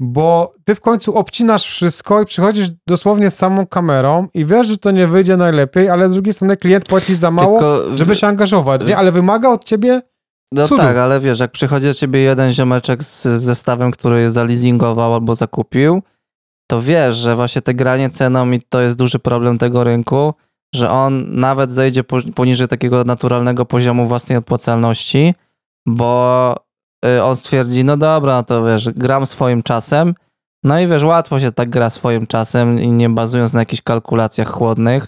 bo ty w końcu obcinasz wszystko i przychodzisz dosłownie z samą kamerą i wiesz, że to nie wyjdzie najlepiej, ale z drugiej strony klient płaci za mało, Tylko żeby się angażować, nie? Ale wymaga od ciebie No cudu. tak, ale wiesz, jak przychodzi do ciebie jeden ziomeczek z zestawem, który zalizingował albo zakupił, to wiesz, że właśnie te granie ceną i to jest duży problem tego rynku, że on nawet zejdzie po, poniżej takiego naturalnego poziomu własnej opłacalności, bo on stwierdzi, no dobra, to wiesz, gram swoim czasem, no i wiesz, łatwo się tak gra swoim czasem i nie bazując na jakichś kalkulacjach chłodnych,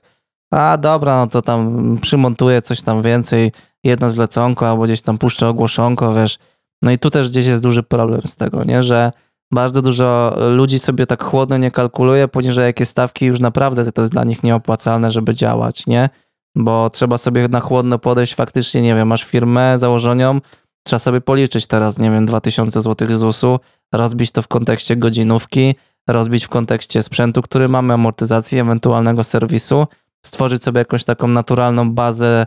a dobra, no to tam przymontuję coś tam więcej, jedno zleconko albo gdzieś tam puszczę ogłoszonko, wiesz. No i tu też gdzieś jest duży problem z tego, nie? Że bardzo dużo ludzi sobie tak chłodno nie kalkuluje, poniżej jakie stawki już naprawdę to jest dla nich nieopłacalne, żeby działać, nie? Bo trzeba sobie na chłodno podejść faktycznie, nie wiem, masz firmę założenią, trzeba sobie policzyć teraz, nie wiem, 2000 zł ZUS-u, rozbić to w kontekście godzinówki, rozbić w kontekście sprzętu, który mamy, amortyzacji, ewentualnego serwisu, stworzyć sobie jakąś taką naturalną bazę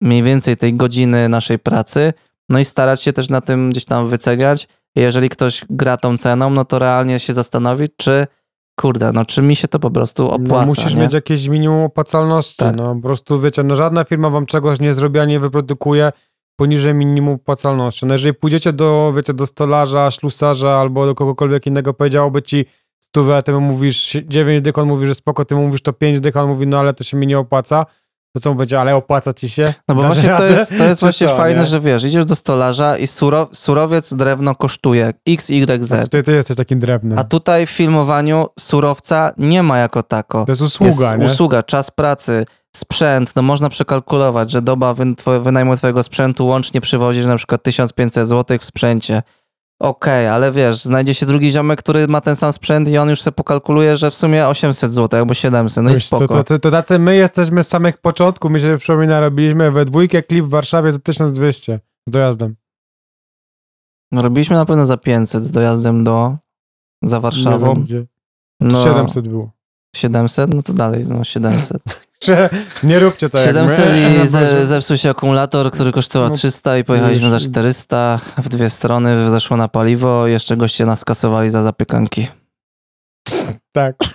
mniej więcej tej godziny naszej pracy, no i starać się też na tym gdzieś tam wyceniać. Jeżeli ktoś gra tą ceną, no to realnie się zastanowić, czy kurde, no czy mi się to po prostu opłaca, no, musisz nie? mieć jakieś minimum opłacalności. Tak. No, po prostu wiecie, no żadna firma wam czegoś nie zrobi, a nie wyprodukuje poniżej minimum opłacalności. No jeżeli pójdziecie do, wiecie, do stolarza, ślusarza albo do kogokolwiek innego, powiedziałoby ci stówę, a ty mu mówisz 9 dych, on mówi, że spoko, ty mu mówisz to 5 dych, on mówi, no ale to się mi nie opłaca. To co będzie, ale opłaca ci się? No bo właśnie to jest, to jest właśnie co, fajne, nie? że wiesz, idziesz do stolarza i suro, surowiec drewno kosztuje x, y, z. A Ty, ty jesteś takim drewnem. A tutaj w filmowaniu surowca nie ma jako tako. To jest usługa, jest nie? usługa, czas pracy, sprzęt, no można przekalkulować, że doba wynajmu twojego sprzętu łącznie przywozisz na przykład 1500 zł w sprzęcie. Okej, ale wiesz, znajdzie się drugi ziomek, który ma ten sam sprzęt i on już sobie pokalkuluje, że w sumie 800 zł albo 700, no i Wiesz, spoko. To, to, to, tacy my jesteśmy z samych początków, mi się przypomina, robiliśmy we dwójkę klip w Warszawie za 1200 z dojazdem. No, robiliśmy na pewno za 500 z dojazdem do, za Warszawą. No, 700 było. 700? No to dalej, no 700. Że nie róbcie tak 700 jak my. i ze, zepsuł się akumulator, który kosztował No, 300 i pojechaliśmy za wiesz. 400 w dwie strony, zeszło na paliwo, jeszcze goście nas kasowali za zapiekanki. Tak.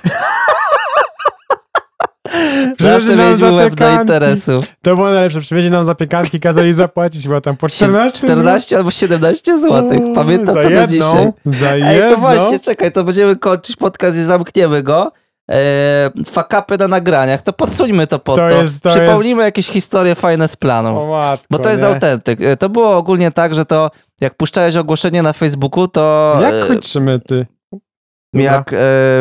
Przywieźli łeb do interesu. To było najlepsze. Przywieźli nam zapiekanki, kazali zapłacić chyba tam po 14 14 albo 17 zł. Pamiętam to do jedną, dzisiaj. Za Ej, jedną. to właśnie, czekaj, to będziemy kończyć podcast i zamkniemy go. E, fakapy na nagraniach, to podsuńmy to pod to. To jest- to Przypomnijmy jest- jakieś historie fajne z planu. O matko, Bo to jest nie? autentyk. E, To było ogólnie tak, że to jak puszczałeś ogłoszenie na Facebooku, to e, Jak kończymy, ty? Dobra. jak e,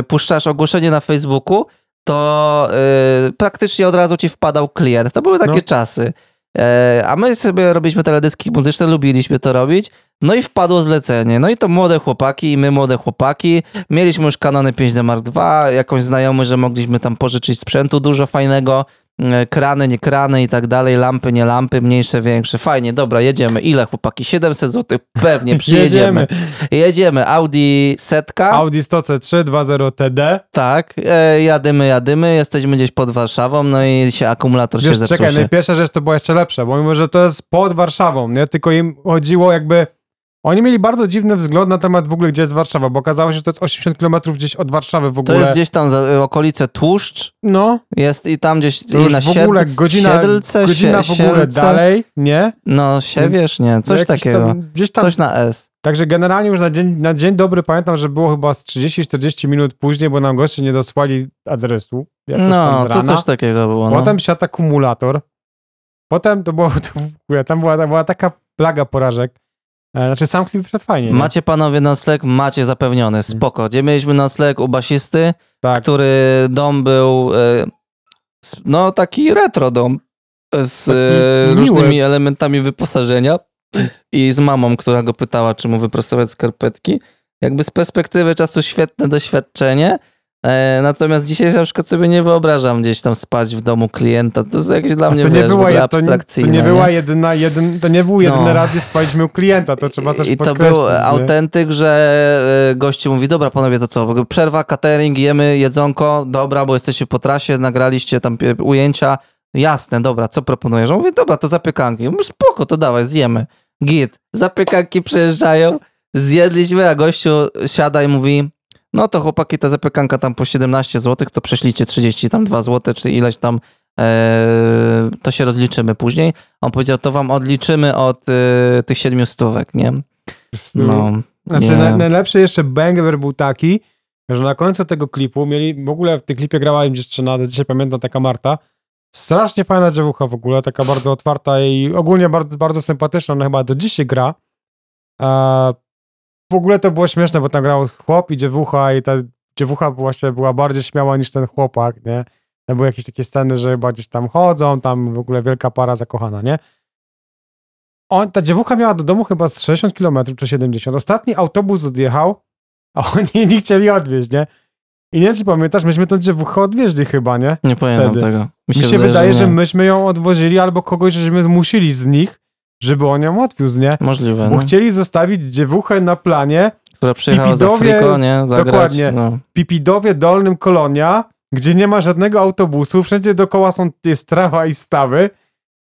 puszczasz ogłoszenie na Facebooku, to e, praktycznie od razu ci wpadał klient. To były takie No. czasy. E, a my sobie robiliśmy teledyski muzyczne, lubiliśmy to robić. No i wpadło zlecenie. No i to młode chłopaki i my młode chłopaki. Mieliśmy już Canony 5D Mark II, jakąś znajomy, że mogliśmy tam pożyczyć sprzętu dużo fajnego. E, Krany, nie krany i tak dalej, lampy, nie lampy, mniejsze, większe. Fajnie, dobra, jedziemy. Ile chłopaki? 700 zł? Pewnie, przyjedziemy. Jedziemy. Jedziemy. Audi setka. Audi 100C3 2.0 TD. Tak, e, jadymy, jadymy, jesteśmy gdzieś pod Warszawą, no i się akumulator się Wiesz, zepsuł czekaj, się. najpierwsza rzecz to była jeszcze lepsza, bo mimo, że to jest pod Warszawą, nie? Tylko im chodziło jakby... Oni mieli bardzo dziwny wzgląd na temat w ogóle, gdzie jest Warszawa, bo okazało się, że to jest 80 km gdzieś od Warszawy w To ogóle. jest gdzieś tam za y, okolice Tłuszcz, No, jest i tam gdzieś to i na w ogóle godzina, Siedlce, godzina w ogóle Sielce. dalej, nie? No, Siewierz, nie, coś Jakiś takiego. Tam, gdzieś tam, Coś na S. Także generalnie już na dzień, na dzień dobry pamiętam, że było chyba z 30-40 minut później, bo nam goście nie dosłali adresu. No, to coś takiego było. No. Potem siadł akumulator. Potem to było, to tam była, tam była taka plaga porażek. E, Znaczy sam klip wszedł fajnie. nie? Macie panowie nocleg? Macie zapewniony, spoko. Gdzie mieliśmy nocleg u basisty, tak. który dom był, e, no taki retro dom, z Taki e, miły. różnymi elementami wyposażenia i z mamą, która go pytała, czy mu wyprostować skarpetki. Jakby z perspektywy czasu świetne doświadczenie, e, natomiast dzisiaj na przykład sobie nie wyobrażam gdzieś tam spać w domu klienta, to jest jakieś dla mnie, to nie, wiesz, była, je- to, nie, to abstrakcyjne. nie była jedyna, jedyn, to nie był jedyny No. raz, gdzie spaliśmy u klienta, to trzeba też I to był nie? autentyk, że e, gościu mówi, dobra panowie, to co, przerwa, catering, jemy jedzonko, dobra, bo jesteście po trasie, nagraliście tam e, ujęcia, jasne, dobra, co proponujesz? On mówi, dobra, to zapiekanki. Ja Mówię, spoko, to dawaj, zjemy. Git, zapiekanki przyjeżdżają, zjedliśmy, a gościu siada i mówi, no to chłopaki, ta zapiekanka tam po 17 zł, to prześlijcie 32 zł, czy ileś tam, e, to się rozliczymy później. On powiedział, to wam odliczymy od e, tych 7 stówek, nie? No, Znaczy, nie. na, najlepszy jeszcze banger był taki, że na końcu tego klipu mieli, w ogóle w tym klipie grała im dziewczyna, do dzisiaj pamiętam, taka Marta, strasznie fajna dziewucha w ogóle, taka bardzo otwarta i ogólnie bardzo, bardzo sympatyczna, ona chyba do dzisiaj gra. A w ogóle to było śmieszne, bo tam grał chłop i dziewucha i ta dziewucha właśnie była bardziej śmiała niż ten chłopak, nie? Tam były jakieś takie sceny, że chyba gdzieś tam chodzą, tam w ogóle wielka para zakochana, nie? On, ta dziewucha miała do domu chyba z 60 km czy 70. Ostatni autobus odjechał, a oni nie chcieli odwieźć, nie? I nie wiem, czy pamiętasz, myśmy tą dziewuchę odwieźli chyba, nie? Nie pamiętam Wtedy. tego. Mi się, wydaje, wydaje, że nie. myśmy ją odwozili albo kogoś, żeśmy zmusili z nich, żeby on ją odwiózł, nie? Możliwe, Bo no. chcieli zostawić dziewuchę na planie Która przyjechała z Pipidowie- Afriko, nie? Zagrać. dokładnie. No. Pipidowie Dolnym Kolonia, gdzie nie ma żadnego autobusu, wszędzie dookoła są jest trawa i stawy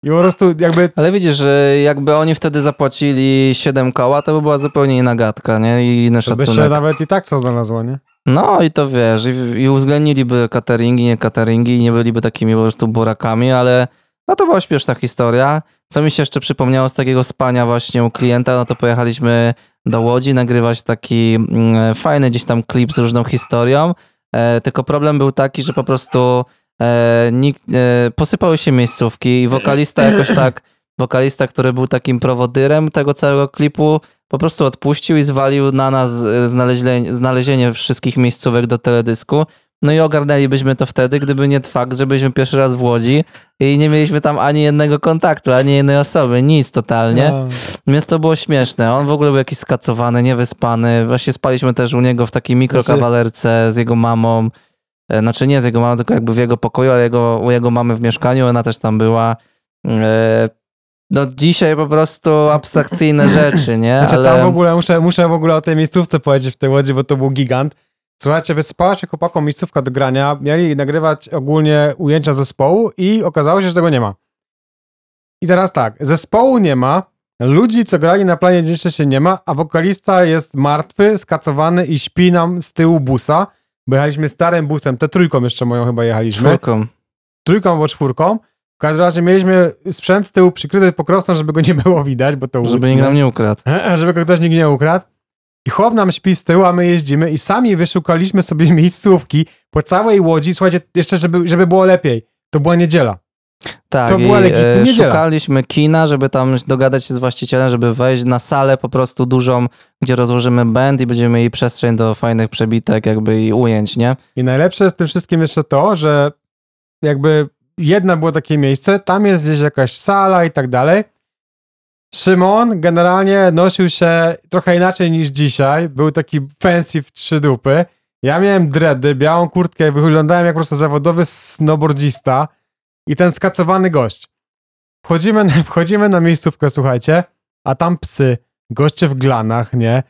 i po prostu jakby Ale widzisz, że jakby oni wtedy zapłacili 7 koła, to by była zupełnie inna gadka, nie? I inny to by się szacunek. nawet i tak co znalazło, nie? No i to wiesz, i, i uwzględniliby cateringi, nie cateringi, i nie byliby takimi po prostu burakami, ale no to była śmieszna historia. Co mi się jeszcze przypomniało z takiego spania właśnie u klienta, no to pojechaliśmy do Łodzi nagrywać taki mm, fajny gdzieś tam klip z różną historią, e, tylko problem był taki, że po prostu e, nikt, e, posypały się miejscówki i wokalista jakoś tak, wokalista, który był takim prowodyrem tego całego klipu, po prostu odpuścił i zwalił na nas e, znalezienie, znalezienie wszystkich miejscówek do teledysku. No i ogarnęlibyśmy to wtedy, gdyby nie fakt, że byliśmy pierwszy raz w Łodzi i nie mieliśmy tam ani jednego kontaktu, ani jednej osoby, nic totalnie. No. Więc to było śmieszne. On w ogóle był jakiś skacowany, niewyspany. Właśnie spaliśmy też u niego w takiej mikrokawalerce z jego mamą. E, Znaczy nie z jego mamą, tylko jakby w jego pokoju, ale jego, u jego mamy w mieszkaniu, ona też tam była. E, No dzisiaj po prostu abstrakcyjne rzeczy, nie? Znaczy Ale... tam w ogóle, muszę, muszę w ogóle o tej miejscówce powiedzieć w tej Łodzi, bo to był gigant. Słuchajcie, wysypała się chłopakom miejscówka do grania, mieli nagrywać ogólnie ujęcia zespołu i okazało się, że tego nie ma. I teraz tak, zespołu nie ma, ludzi, co grali na planie jeszcze się nie ma, a wokalista jest martwy, skacowany i śpi nam z tyłu busa, bo jechaliśmy starym busem, te trójką jeszcze moją chyba jechaliśmy. Czwórką. Trójką albo czwórką. W każdym razie mieliśmy sprzęt z tyłu przykryty pokrowcem, żeby go nie było widać, bo to Żeby łódź, nikt nie? nam nie ukradł. żeby go ktoś nikt nie ukradł. I chłop nam śpi z tyłu, a my jeździmy i sami wyszukaliśmy sobie miejscówki po całej Łodzi. Słuchajcie, jeszcze żeby, żeby było lepiej, to była niedziela. Tak, To i była e, niedziela. szukaliśmy kina, żeby tam dogadać się z właścicielem, żeby wejść na salę po prostu dużą, gdzie rozłożymy band i będziemy mieli przestrzeń do fajnych przebitek jakby i ujęć, nie? I najlepsze jest w tym wszystkim jeszcze to, że jakby jedno było takie miejsce, tam jest gdzieś jakaś sala i tak dalej. Szymon generalnie nosił się trochę inaczej niż dzisiaj. Był taki fancy w trzy dupy. Ja miałem dready, białą kurtkę, wyglądałem jak po prostu zawodowy snowboardzista i ten skacowany gość. Wchodzimy na, wchodzimy na miejscówkę, słuchajcie, a tam psy, goście w glanach, nie?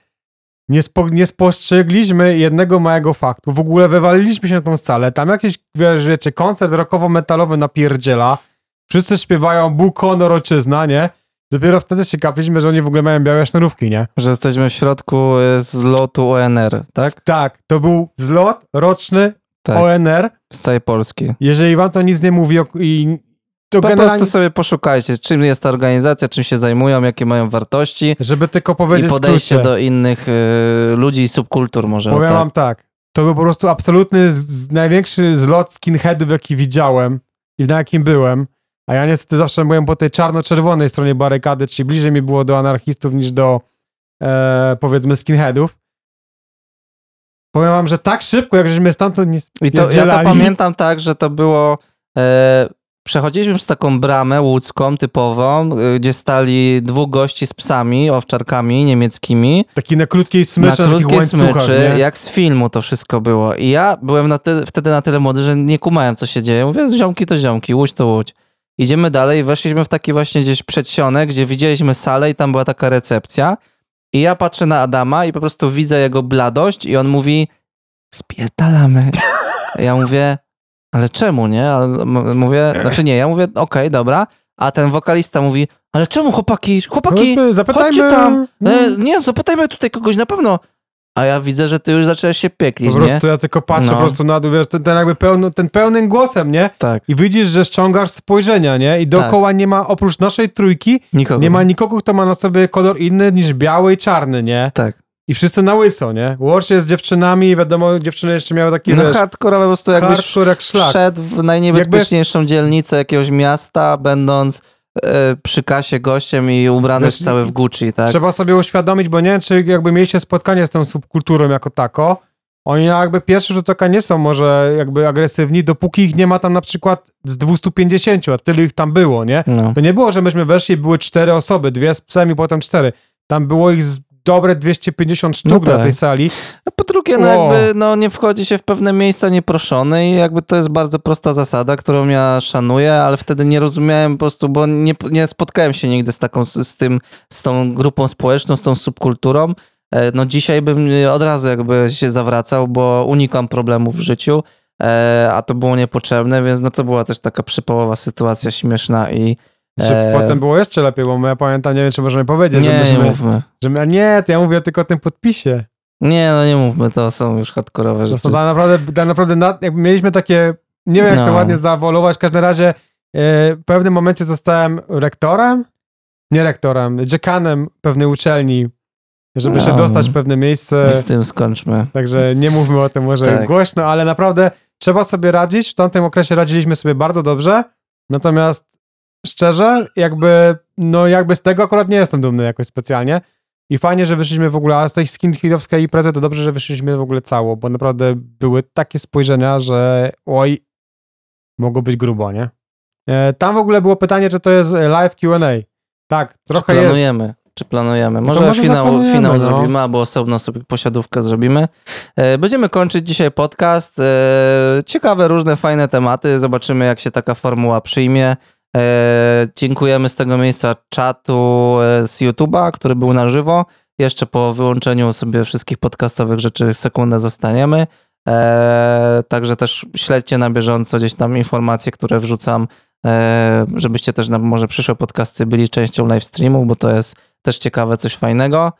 Nie, spo, nie spostrzegliśmy jednego małego faktu. W ogóle wywaliliśmy się na tą salę. Tam jakiś, wiecie, koncert rockowo-metalowy napierdziela. Wszyscy śpiewają Bóg, honor, ojczyzna, nie? Dopiero wtedy się kapiliśmy, że oni w ogóle mają białe sznurówki, nie? Że jesteśmy w środku e, zlotu ONR, tak? Tak, to był zlot roczny Tak, ONR. z całej Polski. Jeżeli wam to nic nie mówi o- i to Po generalnie, prostu sobie poszukajcie, czym jest ta organizacja, czym się zajmują, jakie mają wartości żeby tylko i powiedzieć podejście skrócie. do innych e, ludzi i subkultur może. Powiem tak. wam tak, to był po prostu absolutny, z, największy zlot skinheadów, jaki widziałem i na jakim byłem. A ja niestety zawsze byłem po tej czarno-czerwonej stronie barykady, czyli bliżej mi było do anarchistów niż do, e, powiedzmy, skinheadów. Powiem wam, że tak szybko, jak żeśmy stamtąd nie I to, ja to pamiętam tak, że to było. E, przechodziliśmy przez taką bramę łódzką typową, e, gdzie stali dwóch gości z psami, owczarkami niemieckimi. Taki na krótkiej smyczy, na na, takich krótkie łańcuchach, smyczy, nie? jak z filmu to wszystko było. I ja byłem na ty, wtedy na tyle młody, że nie kumałem, co się dzieje. Mówię, ziomki to ziomki, łódź to łódź. Idziemy dalej i weszliśmy w taki właśnie gdzieś przedsionek, gdzie widzieliśmy salę i tam była taka recepcja. I ja patrzę na Adama i po prostu widzę jego bladość i on mówi, spierdalamy. Ja mówię, ale czemu, nie? Mówię, znaczy nie, ja mówię, okej, dobra. A ten wokalista mówi, ale czemu chłopaki, chłopaki, zapytajmy. chodźcie tam. E, nie, zapytajmy tutaj kogoś na pewno. A ja widzę, że ty już zaczęłaś się pieklić, Po nie? prostu ja tylko patrzę No. po prostu na dół, wiesz, ten, ten jakby pełno, ten pełnym głosem, nie? Tak, I widzisz, że ściągasz spojrzenia, nie? I dookoła nie ma, oprócz naszej trójki, nikogo. nie ma nikogo, kto ma na sobie kolor inny niż biały i czarny, nie? Tak. I wszyscy na łyso, nie? Łącznie z dziewczynami, wiadomo, dziewczyny jeszcze miały takie, No wiesz, hardkorowe po prostu jakbyś hardcore jak szlak. wszedł w najniebezpieczniejszą dzielnicę jakiegoś miasta, będąc przy kasie gościem i ubrany Wiesz, cały w Gucci, tak? Trzeba sobie uświadomić, bo nie wiem, czy jakby mieliście spotkanie z tą subkulturą jako tako, oni jakby pierwszy rzut oka nie są może jakby agresywni, dopóki ich nie ma tam na przykład z 250, a tyle ich tam było, nie? No. To nie było, że myśmy weszli i były cztery osoby, dwie z psem i potem cztery. Tam było ich z dobre 250 sztuk No na tak. tej sali. A po drugie, no jakby no, nie wchodzi się w pewne miejsca nieproszone i jakby to jest bardzo prosta zasada, którą ja szanuję, ale wtedy nie rozumiałem po prostu, bo nie, nie spotkałem się nigdy z taką, z, z tym, z tą grupą społeczną, z tą subkulturą. E, No dzisiaj bym od razu jakby się zawracał, bo unikam problemów w życiu, e, a to było niepotrzebne, więc no to była też taka przypałowa sytuacja śmieszna i Czy e, Potem było jeszcze lepiej, bo ja pamiętam, nie wiem, czy możemy powiedzieć, że nie, nie myśmy, mówmy. że my, nie, to ja mówię tylko o tym podpisie. Nie, no nie mówmy, to są już hardkorowe To rzeczy. są tak naprawdę, tak naprawdę na, mieliśmy takie, nie wiem jak to No. ładnie zaawolować, w każdym razie e, w pewnym momencie zostałem rektorem, nie rektorem, dziekanem pewnej uczelni, żeby się No. dostać w pewne I miejsce. z tym skończmy. Także nie mówmy o tym może Tak. głośno, ale naprawdę trzeba sobie radzić. W tamtym okresie radziliśmy sobie bardzo dobrze. Natomiast szczerze, jakby, no jakby z tego akurat nie jestem dumny jakoś specjalnie. I fajnie, że wyszliśmy w ogóle, a z tej skinheadowskiej imprezy to dobrze, że wyszliśmy w ogóle cało, bo naprawdę były takie spojrzenia, że oj, mogło być grubo, nie? E, tam w ogóle było pytanie, czy to jest live Q&A. Tak, trochę Czy jest. planujemy? Czy planujemy? to Może, może finał, finał no. zrobimy, albo osobno sobie posiadówkę zrobimy. E, Będziemy kończyć dzisiaj podcast. E, Ciekawe, różne fajne tematy. Zobaczymy, jak się taka formuła przyjmie. E, Dziękujemy z tego miejsca czatu e, z YouTube'a, który był na żywo. Jeszcze po wyłączeniu sobie wszystkich podcastowych rzeczy sekundę zostaniemy. E, Także też śledźcie na bieżąco gdzieś tam informacje, które wrzucam, żebyście też na może przyszłe podcasty byli częścią live streamu, bo to jest też ciekawe, coś fajnego.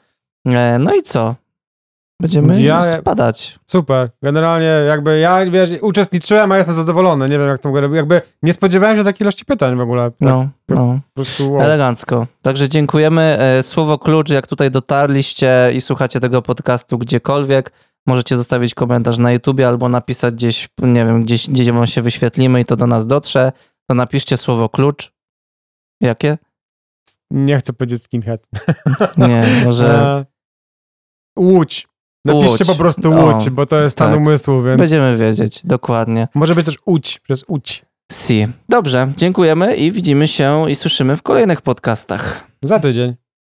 No i co? Będziemy Ja- spadać. Super. Generalnie jakby ja, wiesz, uczestniczyłem, a jestem zadowolony. Nie wiem, jak to w ogóle, jakby nie spodziewałem się takiej ilości pytań w ogóle. Tak, No, no. Po prostu wow. Elegancko. Także dziękujemy. E, Słowo klucz, jak tutaj dotarliście i słuchacie tego podcastu gdziekolwiek, możecie zostawić komentarz na YouTubie albo napisać gdzieś, nie wiem, gdzieś, gdzieś wam się wyświetlimy i to do nas dotrze. To napiszcie słowo klucz. Jakie? Nie chcę powiedzieć skinhead. Nie, może E, Łódź. Napiszcie Łódź. po prostu O, Łódź, bo to jest stan tak. umysłu, więc będziemy wiedzieć. Dokładnie. może być też Łódź, przez Łódź. Si. Dobrze, dziękujemy i widzimy się i słyszymy w kolejnych podcastach. Za tydzień.